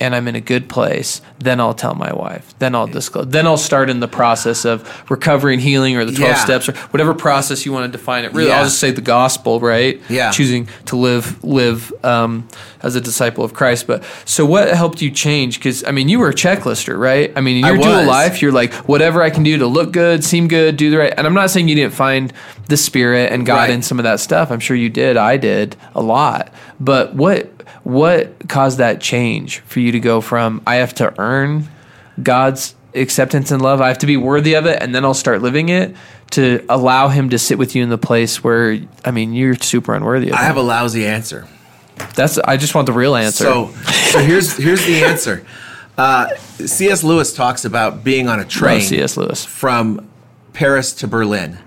and I'm in a good place, then I'll tell my wife. Then I'll disclose. Then I'll start in the process of recovery and healing, or the twelve Yeah. steps, or whatever process you want to define it. Really, Yeah. I'll just say the gospel, right? Yeah. choosing to live live um, as a disciple of Christ. But so, what helped you change? Because I mean, you were a checklister, right? I mean, in your dual life, you're like whatever I can do to look good, seem good, do the right. And I'm not saying you didn't find the Spirit and God Right. in some of that stuff. I'm sure you did. I did a lot. But what what caused that change for you to go from I have to earn God's acceptance and love, I have to be worthy of it, and then I'll start living it to allow Him to sit with you in the place where I mean you're super unworthy of it. I have a lousy answer. That's I just want the real answer. So, so here's here's the answer. Uh, C.S. Lewis talks about being on a train. C.S. Lewis. from Paris to Berlin.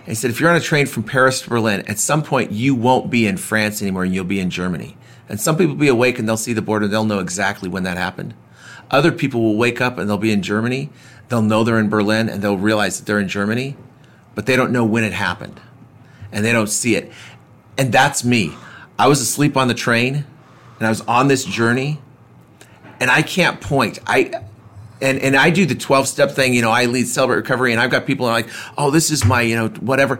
And he said, if you're on a train from Paris to Berlin, at some point you won't be in France anymore and you'll be in Germany. And some people will be awake and they'll see the border, they'll know exactly when that happened. Other people will wake up and they'll be in Germany, they'll know they're in Berlin and they'll realize that they're in Germany, but they don't know when it happened and they don't see it. And that's me. I was asleep on the train and I was on this journey and I can't point. I and and I do the 12 step thing, you know, I lead celebrate recovery and I've got people are like, "Oh, this is my, you know, whatever."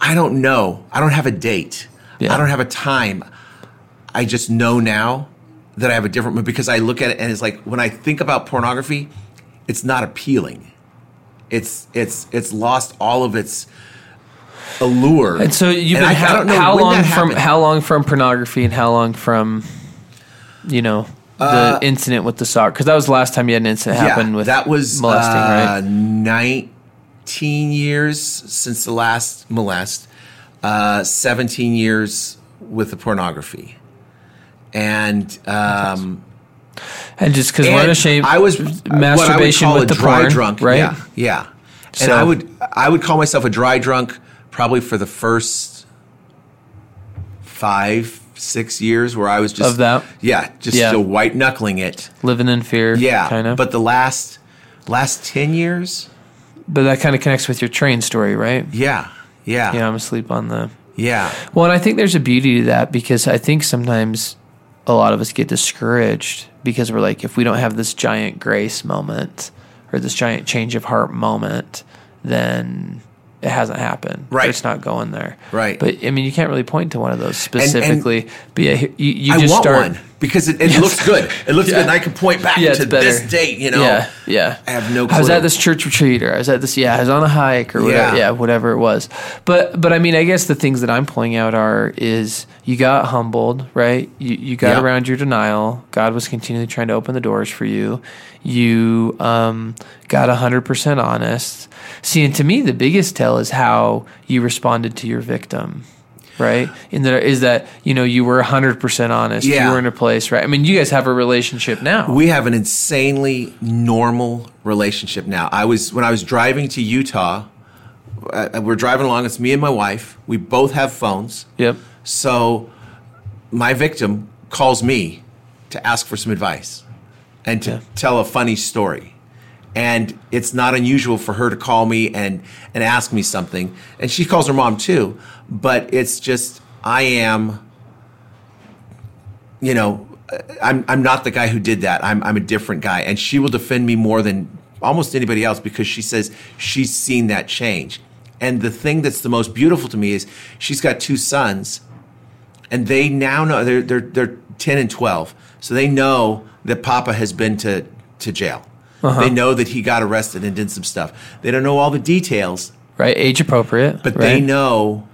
I don't know. I don't have a date. Yeah. I don't have a time. I just know now that I have a different because I look at it and it's like when I think about pornography, it's not appealing. It's it's it's lost all of its allure. And so you've And been I- I how, know how long from how long from pornography and how long from you know the Uh, incident with the sock because that was the last time you had an incident happen with that was molesting uh, right 19 years since the last molest uh, 17 years with the pornography and um, and just because we're and ashamed I was what I masturbation call with a the dry porn drunk right yeah yeah and So- I would I would call myself a dry drunk probably for the first five six years where I was just Of that? yeah just Yeah. still white knuckling it living in fear yeah kind of but the last last 10 years but that kind of connects with your train story right Yeah, yeah, yeah i'm asleep on the yeah. Well, and I think there's a beauty to that because I think sometimes a lot of us get discouraged because we're like, if we don't have this giant grace moment or this giant change of heart moment, then it hasn't happened. Right. It's not going there. Right. But I mean, you can't really point to one of those specifically. but yeah, you, you I just want start. one because it, it looks good. It looks Yeah. good, and I can point back Yeah, to this date. You know, Yeah, yeah. I have no Clue. I was at this church retreat, or I was at this. Yeah, I was on a hike, or whatever. Yeah. Whatever it was. But but I mean, I guess the things that I'm pulling out are is you got humbled, right? You you got Yeah. around your denial. God was continually trying to open the doors for you. You um, got hundred percent honest. See, and to me, the biggest tell is how you responded to your victim. Right, in that is that you know you were hundred percent honest. Yeah. You were in a place, right? I mean, you guys have a relationship now. We have an insanely normal relationship now. I was when I was driving to Utah. Uh, we're driving along. It's me and my wife. We both have phones. yep. So my victim calls me to ask for some advice and to Yeah. tell a funny story. And it's not unusual for her to call me and, and ask me something. And she calls her mom too. But it's just, I am, you know, I'm, I'm not the guy who did that. I'm, I'm a different guy. And she will defend me more than almost anybody else because she says she's seen that change. And the thing that's the most beautiful to me is she's got two sons and they now know they're they're they're ten and twelve, so they know that Papa has been to to jail. Uh-huh. They know that he got arrested and did some stuff. They don't know all the details, Right, age appropriate. but right? they know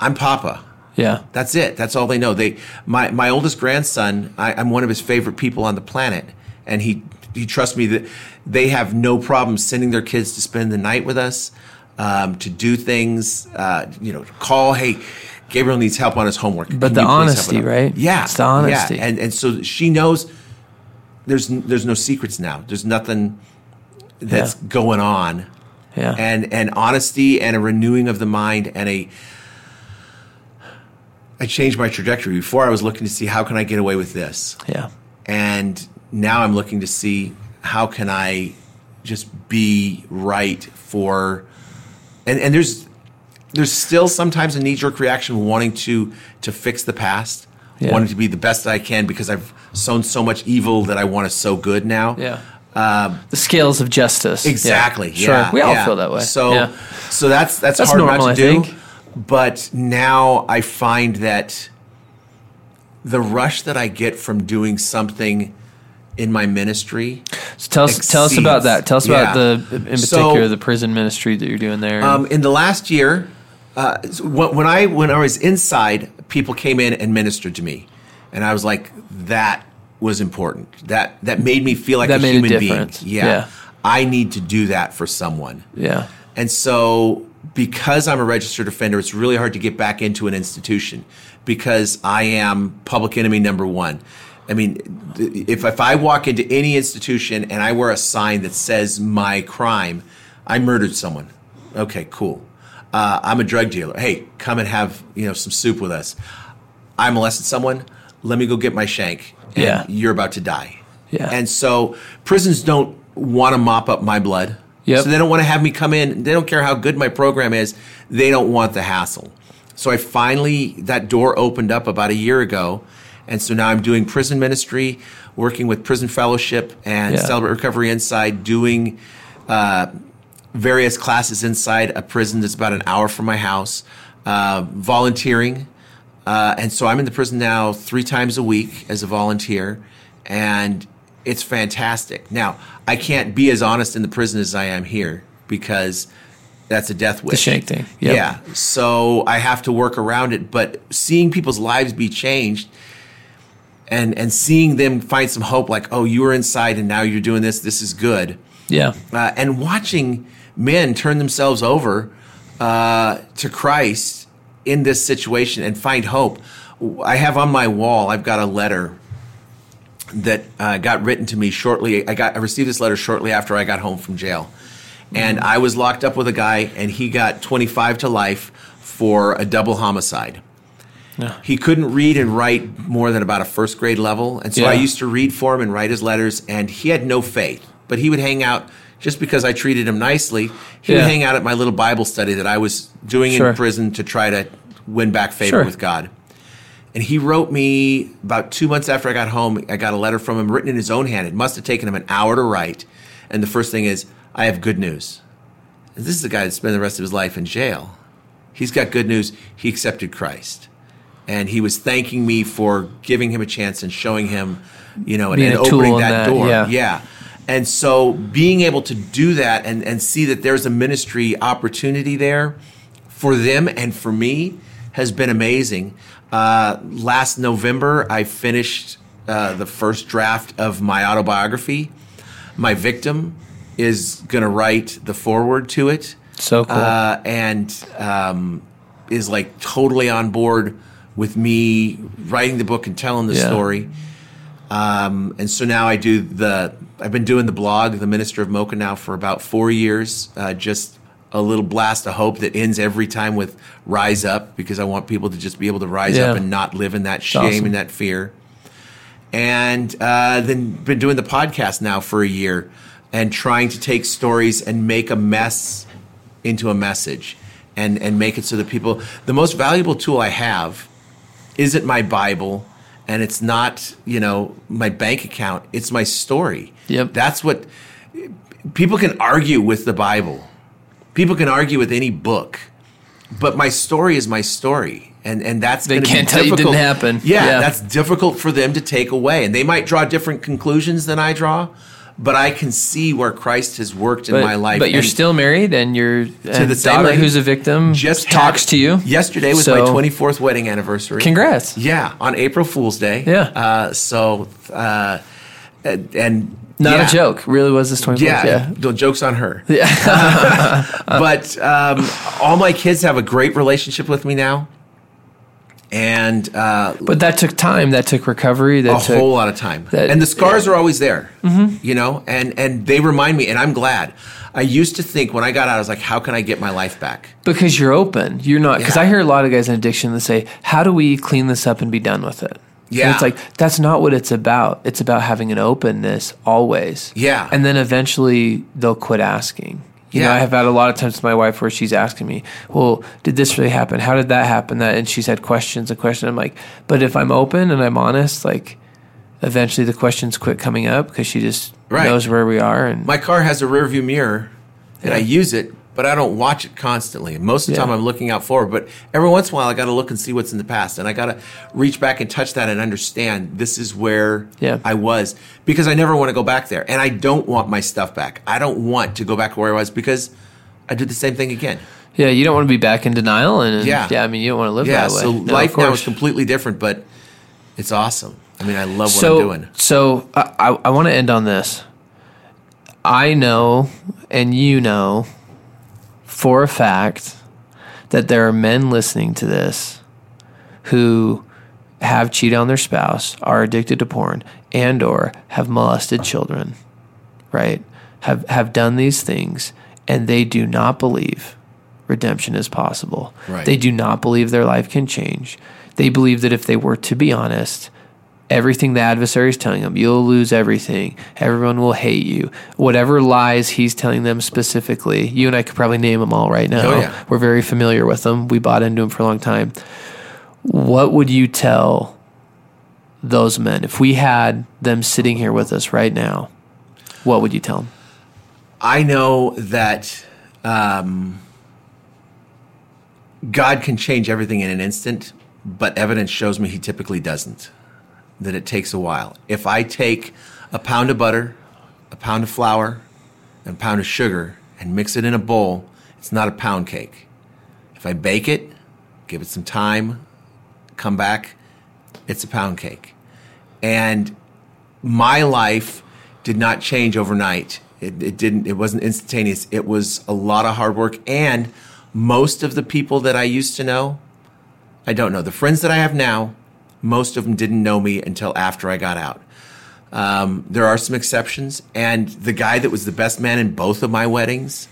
I'm Papa. Yeah. That's it. That's all they know. They my my oldest grandson. I, I'm one of his favorite people on the planet, and he he trusts me that they have no problem sending their kids to spend the night with us, um, to do things. Uh, you know, call. Hey, Gabriel needs help on his homework. But Can the you please help honesty, right? Yeah, It's the honesty. Yeah. And and so she knows. There's there's no secrets now. There's nothing that's Yeah. going on Yeah. and and honesty and a renewing of the mind and a I changed my trajectory. Before I was looking to see how can I get away with this. yeah. And now I'm looking to see how can I just be right for and and there's there's still sometimes a knee jerk reaction wanting to to fix the past, Yeah. wanting to be the best that I can because I've sown so much evil that I want to sow good now. Yeah. Um, the scales of justice. Yeah. Exactly. Sure. Yeah, we all feel that way. So, so that's that's, That's hard normal, not to I do. think. But now I find that the rush that I get from doing something in my ministry. So tell us, tell us about that. Tell us about the, in So- particular, the prison ministry that you're doing there. Um, in the last year, uh, when I when I was inside, people came in and ministered to me, and I was like, that was important. That that made me feel like That a made a human being. Yeah. Yeah. I need to do that for someone. yeah. And so, because I'm a registered offender, it's really hard to get back into an institution because I am public enemy number one. I mean, if, if I walk into any institution and I wear a sign that says my crime, I murdered someone. Okay, cool. Uh, I'm a drug dealer. Hey, come and have you know some soup with us. I molested someone. Let me go get my shank. And Yeah. you're about to die. Yeah. And so prisons don't want to mop up my blood. Yep. So they don't want to have me come in. They don't care how good my program is. They don't want the hassle. So I finally that door opened up about a year ago, and so now I'm doing prison ministry, working with Prison Fellowship and Yeah. Celebrate Recovery Inside, doing uh, various classes inside a prison that's about an hour from my house, uh, volunteering. Uh, and so I'm in the prison now three times a week as a volunteer, and it's fantastic. Now, I can't be as honest in the prison as I am here because that's a death wish. shank thing. Yep. Yeah. So I have to work around it. But seeing people's lives be changed and, and seeing them find some hope, like, oh, you were inside and now you're doing this, this is good Yeah. uh, and watching men turn themselves over uh, to Christ in this situation and find hope. I have on my wall. I've got a letter that uh, got written to me shortly. I got I received this letter shortly after I got home from jail, and I was locked up with a guy, and he got 25 to life for a double homicide. Yeah. He couldn't read and write more than about a first grade level. And so I used to read for him and write his letters, and he had no faith. But he would hang out just because I treated him nicely. He would hang out at my little Bible study that I was doing Sure. in prison to try to win back favor Sure. with God. And he wrote me about two months after I got home. I got a letter from him written in his own hand. It must have taken him an hour to write. And the first thing is, I have good news. This is the guy that spent the rest of his life in jail. He's got good news. He accepted Christ. And he was thanking me for giving him a chance and showing him, you know, and, and opening that, that, door. yeah. yeah. And so being able to do that and, and see that there's a ministry opportunity there for them and for me has been amazing. Uh, last November, I finished uh, the first draft of my autobiography. My victim is going to write the foreword to it. So cool. Uh, and um, is like totally on board with me writing the book and telling the Yeah. story. Um, and so now I do the. I've been doing the blog, the Minister of Mocha, now for about four years. Uh, just a little blast of hope that ends every time with "Rise Up," because I want people to just be able to rise Yeah. up and not live in that shame awesome. and that fear. And uh, then been doing the podcast now for a year, and trying to take stories and make a mess into a message, and and make it so that people. The most valuable tool I have isn't my Bible and it's not, you know, my bank account. It's my story. Yep. That's what people can argue with the Bible. People can argue with any book. But my story is my story. And and that's They can't tell you it didn't happen. Yeah, Yeah. that's difficult for them to take away. And they might draw different conclusions than I draw, but I can see where Christ has worked in but, my life. but you're And- still married, and you're and the daughter lady. who's a victim just talks had- to you. Yesterday was So, my 24th wedding anniversary. Congrats. Yeah, on April Fool's Day. Yeah. Uh, so, uh, and Not yeah. a joke. Really was this 24th. Yeah, Yeah. the joke's on her. Yeah. but um, all my kids have a great relationship with me now, and uh, But that took time. That took recovery. That a took whole lot of time. that- and the scars are always there, you know, and and they remind me, and I'm glad. I used to think when I got out, I was like, how can I get my life back? because you're open. You're not because Yeah. I hear a lot of guys in addiction that say, "How do we clean this up and be done with it?" And Yeah. it's like that's not what it's about. It's about having an openness always. Yeah. and then eventually they'll quit asking. You know, I have had a lot of times with my wife where she's asking me, "Well, did this really happen? How did that happen?" That and she's had questions and questions. I'm like, but if I'm open and I'm honest, like, eventually the questions quit coming up because she just Right. knows where we are. And My car has a rear view mirror, and I use it, but I don't watch it constantly. Most of the Yeah. time, I'm looking out forward. But every once in a while, I got to look and see what's in the past, and I got to reach back and touch that and understand this is where Yeah. I was because I never want to go back there, and I don't want my stuff back. I don't want to go back to where I was because I did the same thing again. yeah, you don't want to be back in denial. And Yeah. yeah, I mean, you don't want to live Yeah, that way. so No, life now is completely different, but it's awesome. I mean, I love what so, I'm doing. So I, I, I want to end on this. I know, and you know, for a fact, that there are men listening to this who have cheated on their spouse, are addicted to porn, and or have molested children, right? Have have done these things, and they do not believe redemption is possible. Right. They do not believe their life can change. They believe that if they were to be honest, everything the adversary is telling them, you'll lose everything. Everyone will hate you. Whatever lies he's telling them specifically, you and I could probably name them all right now. Oh, yeah. We're very familiar with them. We bought into them for a long time. What would you tell those men if we had them sitting here with us right now? What would you tell them? I know that um, God can change everything in an instant, but evidence shows me He typically doesn't. That it takes a while. If I take a pound of butter, a pound of flour, and a pound of sugar and mix it in a bowl, it's not a pound cake. If I bake it, give it some time, come back, it's a pound cake. And my life did not change overnight. It, it didn't. It wasn't instantaneous. It was a lot of hard work, and most of the people that I used to know, I don't know. The friends that I have now, most of them didn't know me until after I got out. Um, there are some exceptions, and the guy that was the best man in both of my weddings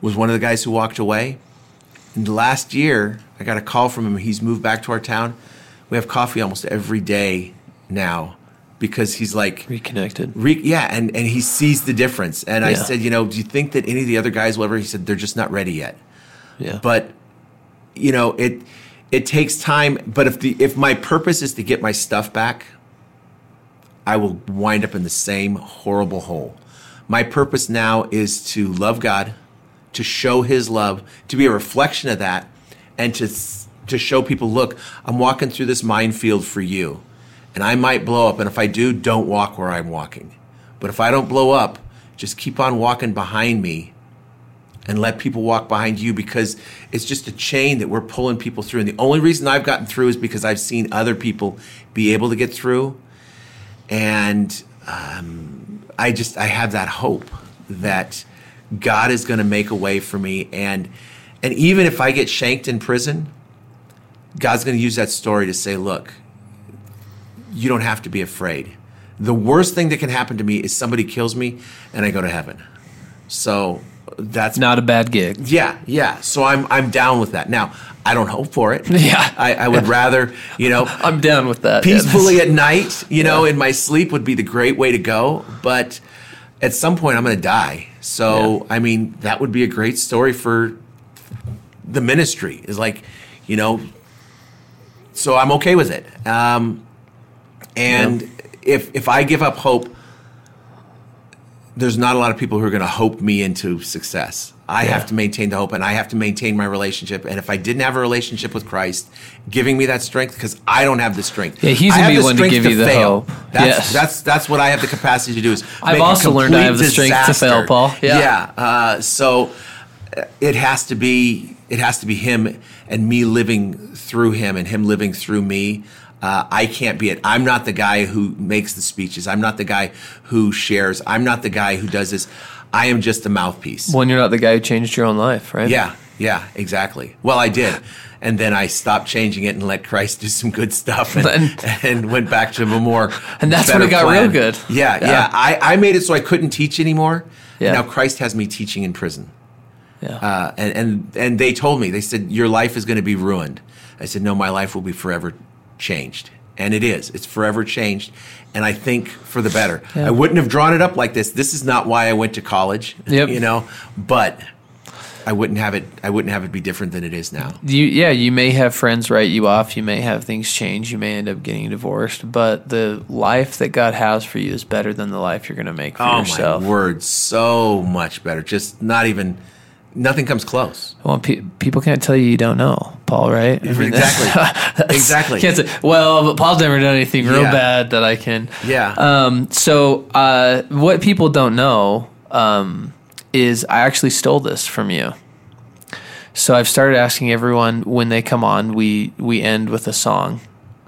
was one of the guys who walked away. And last year, I got a call from him. He's moved back to our town. We have coffee almost every day now because he's like, Reconnected. Re- yeah, and, and he sees the difference. And I said, you know, do you think that any of the other guys will ever? He said, they're just not ready yet. Yeah. But, you know, it it takes time. But if the if my purpose is to get my stuff back, I will wind up in the same horrible hole. My purpose now is to love God, to show His love, to be a reflection of that, and to to show people, look, I'm walking through this minefield for you, and I might blow up, and if I do, don't walk where I'm walking. But if I don't blow up, just keep on walking behind me and let people walk behind you because it's just a chain that we're pulling people through. And the only reason I've gotten through is because I've seen other people be able to get through. And um, I just, I have that hope that God is going to make a way for me. And, and even if I get shanked in prison, God's going to use that story to say, look, you don't have to be afraid. The worst thing that can happen to me is somebody kills me and I go to heaven. So that's not a bad gig. Yeah, yeah. So I'm I'm down with that. Now I don't hope for it. Yeah, I, I would rather you know I'm down with that. Peacefully yeah, at night, you know, yeah. in my sleep would be the great way to go. But at some point, I'm going to die. So yeah. I mean, that would be a great story for the ministry. Is like, you know, so I'm okay with it. Um, and if if I give up hope there's not a lot of people who are going to hope me into success. I yeah. have to maintain the hope and I have to maintain my relationship. And if I didn't have a relationship with Christ, giving me that strength, because I don't have the strength. Yeah, he's going to be one to give to you the fail. hope. That's, yes. that's, that's what I have the capacity to do is I've also learned I have the strength disaster. to fail, Paul. Yeah. yeah uh, so uh, it has to be, it has to be him and me living through him and him living through me. Uh, I can't be it. I'm not the guy who makes the speeches. I'm not the guy who shares. I'm not the guy who does this. I am just a mouthpiece. When you're not the guy who changed your own life, right? Yeah, yeah, exactly. Well, I did. And then I stopped changing it and let Christ do some good stuff and, and went back to a more. And that's when it got plan. real good. Yeah, yeah. yeah. I, I made it so I couldn't teach anymore. Yeah. Now Christ has me teaching in prison. Yeah. Uh, and, and, and they told me, they said, Your life is going to be ruined. I said, No, my life will be forever changed. And it is. It's forever changed. And I think for the better. Yeah. I wouldn't have drawn it up like this. This is not why I went to college. Yep. You know, but I wouldn't have it I wouldn't have it be different than it is now. You yeah, you may have friends write you off, you may have things change, you may end up getting divorced, but the life that God has for you is better than the life you're going to make for oh, yourself. Oh my word, so much better. Just not even nothing comes close. Well, pe- people can't tell you you don't know, Paul, right? I mean, exactly. exactly. Can't say, well, but Paul's never done anything real yeah. bad that I can. Yeah. Um, so, uh, what people don't know um, is I actually stole this from you. So I've started asking everyone when they come on, we we end with a song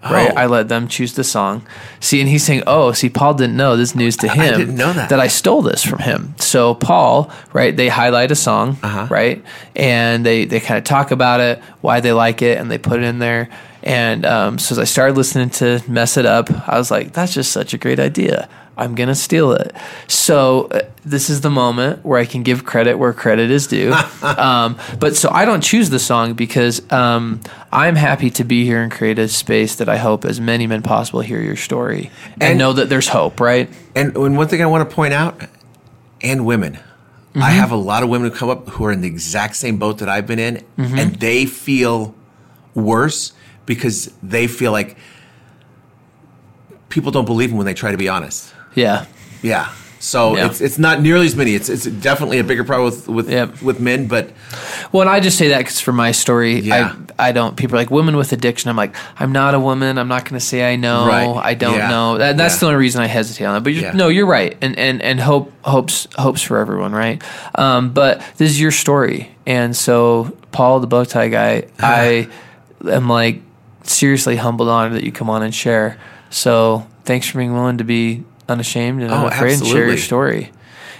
right? Oh. I let them choose the song. See, and he's saying, "Oh, see, Paul didn't know this news to him. I didn't know that. That I stole this from him." So Paul, right? They highlight a song, uh-huh. right? And they they kind of talk about it, why they like it, and they put it in there. And um, so as I started listening to "Mess It Up," I was like, "That's just such a great idea." I'm going to steal it. So this is the moment where I can give credit where credit is due. um, but so I don't choose the song because um, I'm happy to be here and create a space that I hope as many men possible hear your story and, and know that there's hope, right? And, and one thing I want to point out, and women. Mm-hmm. I have a lot of women who come up who are in the exact same boat that I've been in, mm-hmm. and they feel worse because they feel like people don't believe them when they try to be honest. Yeah. Yeah. So yeah. it's it's not nearly as many. It's it's definitely a bigger problem with with, yep. with men. But well, and I just say that because for my story, yeah. I I don't. People are like women with addiction. I'm like I'm not a woman. I'm not going to say I know. Right. I don't yeah. know. That, that's the only reason I hesitate on it. But you're, no, you're right. And and and hope hopes hopes for everyone, right? Um, but this is your story, and so Paul, the bow tie guy, I am like seriously humbled honored that you come on and share. So thanks for being willing to be unashamed and oh, unafraid absolutely. and share your story.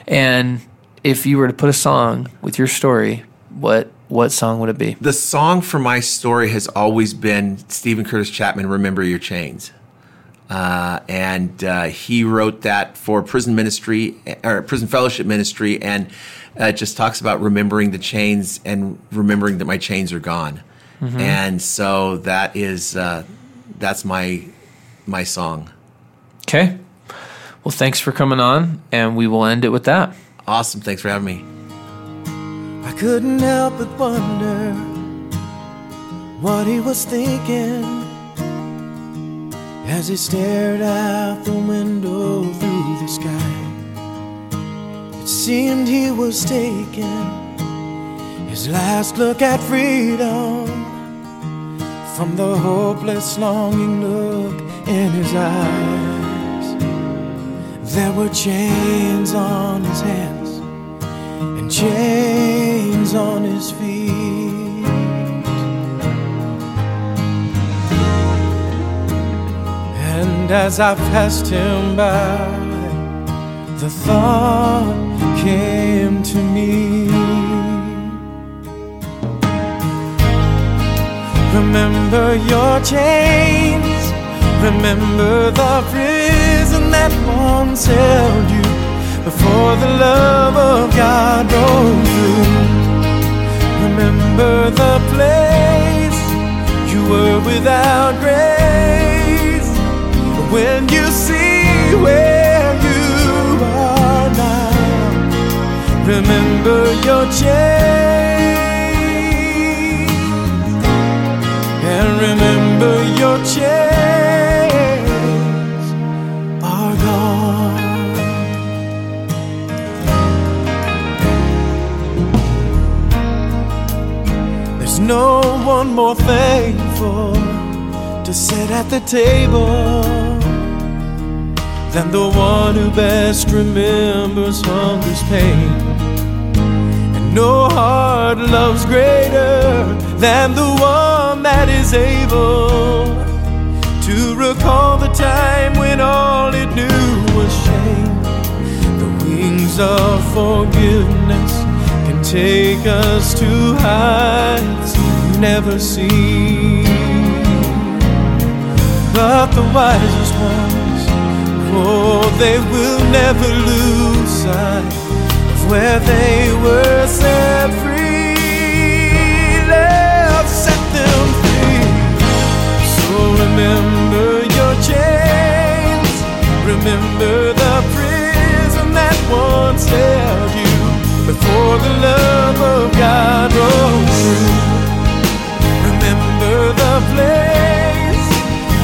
And if you were to put a song with your story, what what song would it be? The song for my story has always been Steven Curtis Chapman, "Remember Your Chains," uh, and uh, he wrote that for prison ministry or prison fellowship ministry, and uh, it just talks about remembering the chains and remembering that my chains are gone. Mm-hmm. And so that is uh, that's my my song. Okay. Well, thanks for coming on, and we will end it with that. Awesome. Thanks for having me. I couldn't help but wonder what he was thinking as he stared out the window through the sky. It seemed he was taking His last look at freedom from the hopeless, longing look in his eyes. There were chains on his hands and chains on his feet. And as I passed him by, the thought came to me. Remember your chains. Remember the prison that once held you before the love of God broke through. Remember the place you were without grace. When you see where you are now, remember your chains. And remember one more thankful to sit at the table than the one who best remembers hunger's pain. And no heart loves greater than the one that is able to recall the time when all it knew was shame. The wings of forgiveness can take us to heights never seen. But the wisest ones, oh, they will never lose sight of where they were set free. Love set them free. So remember your chains. Remember the prison that once held you before the love of God broke through. Place.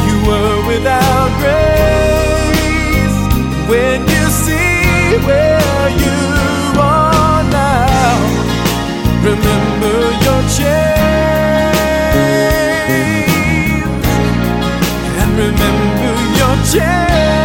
You were without grace. When you see where you are now, remember your chains. And remember your chains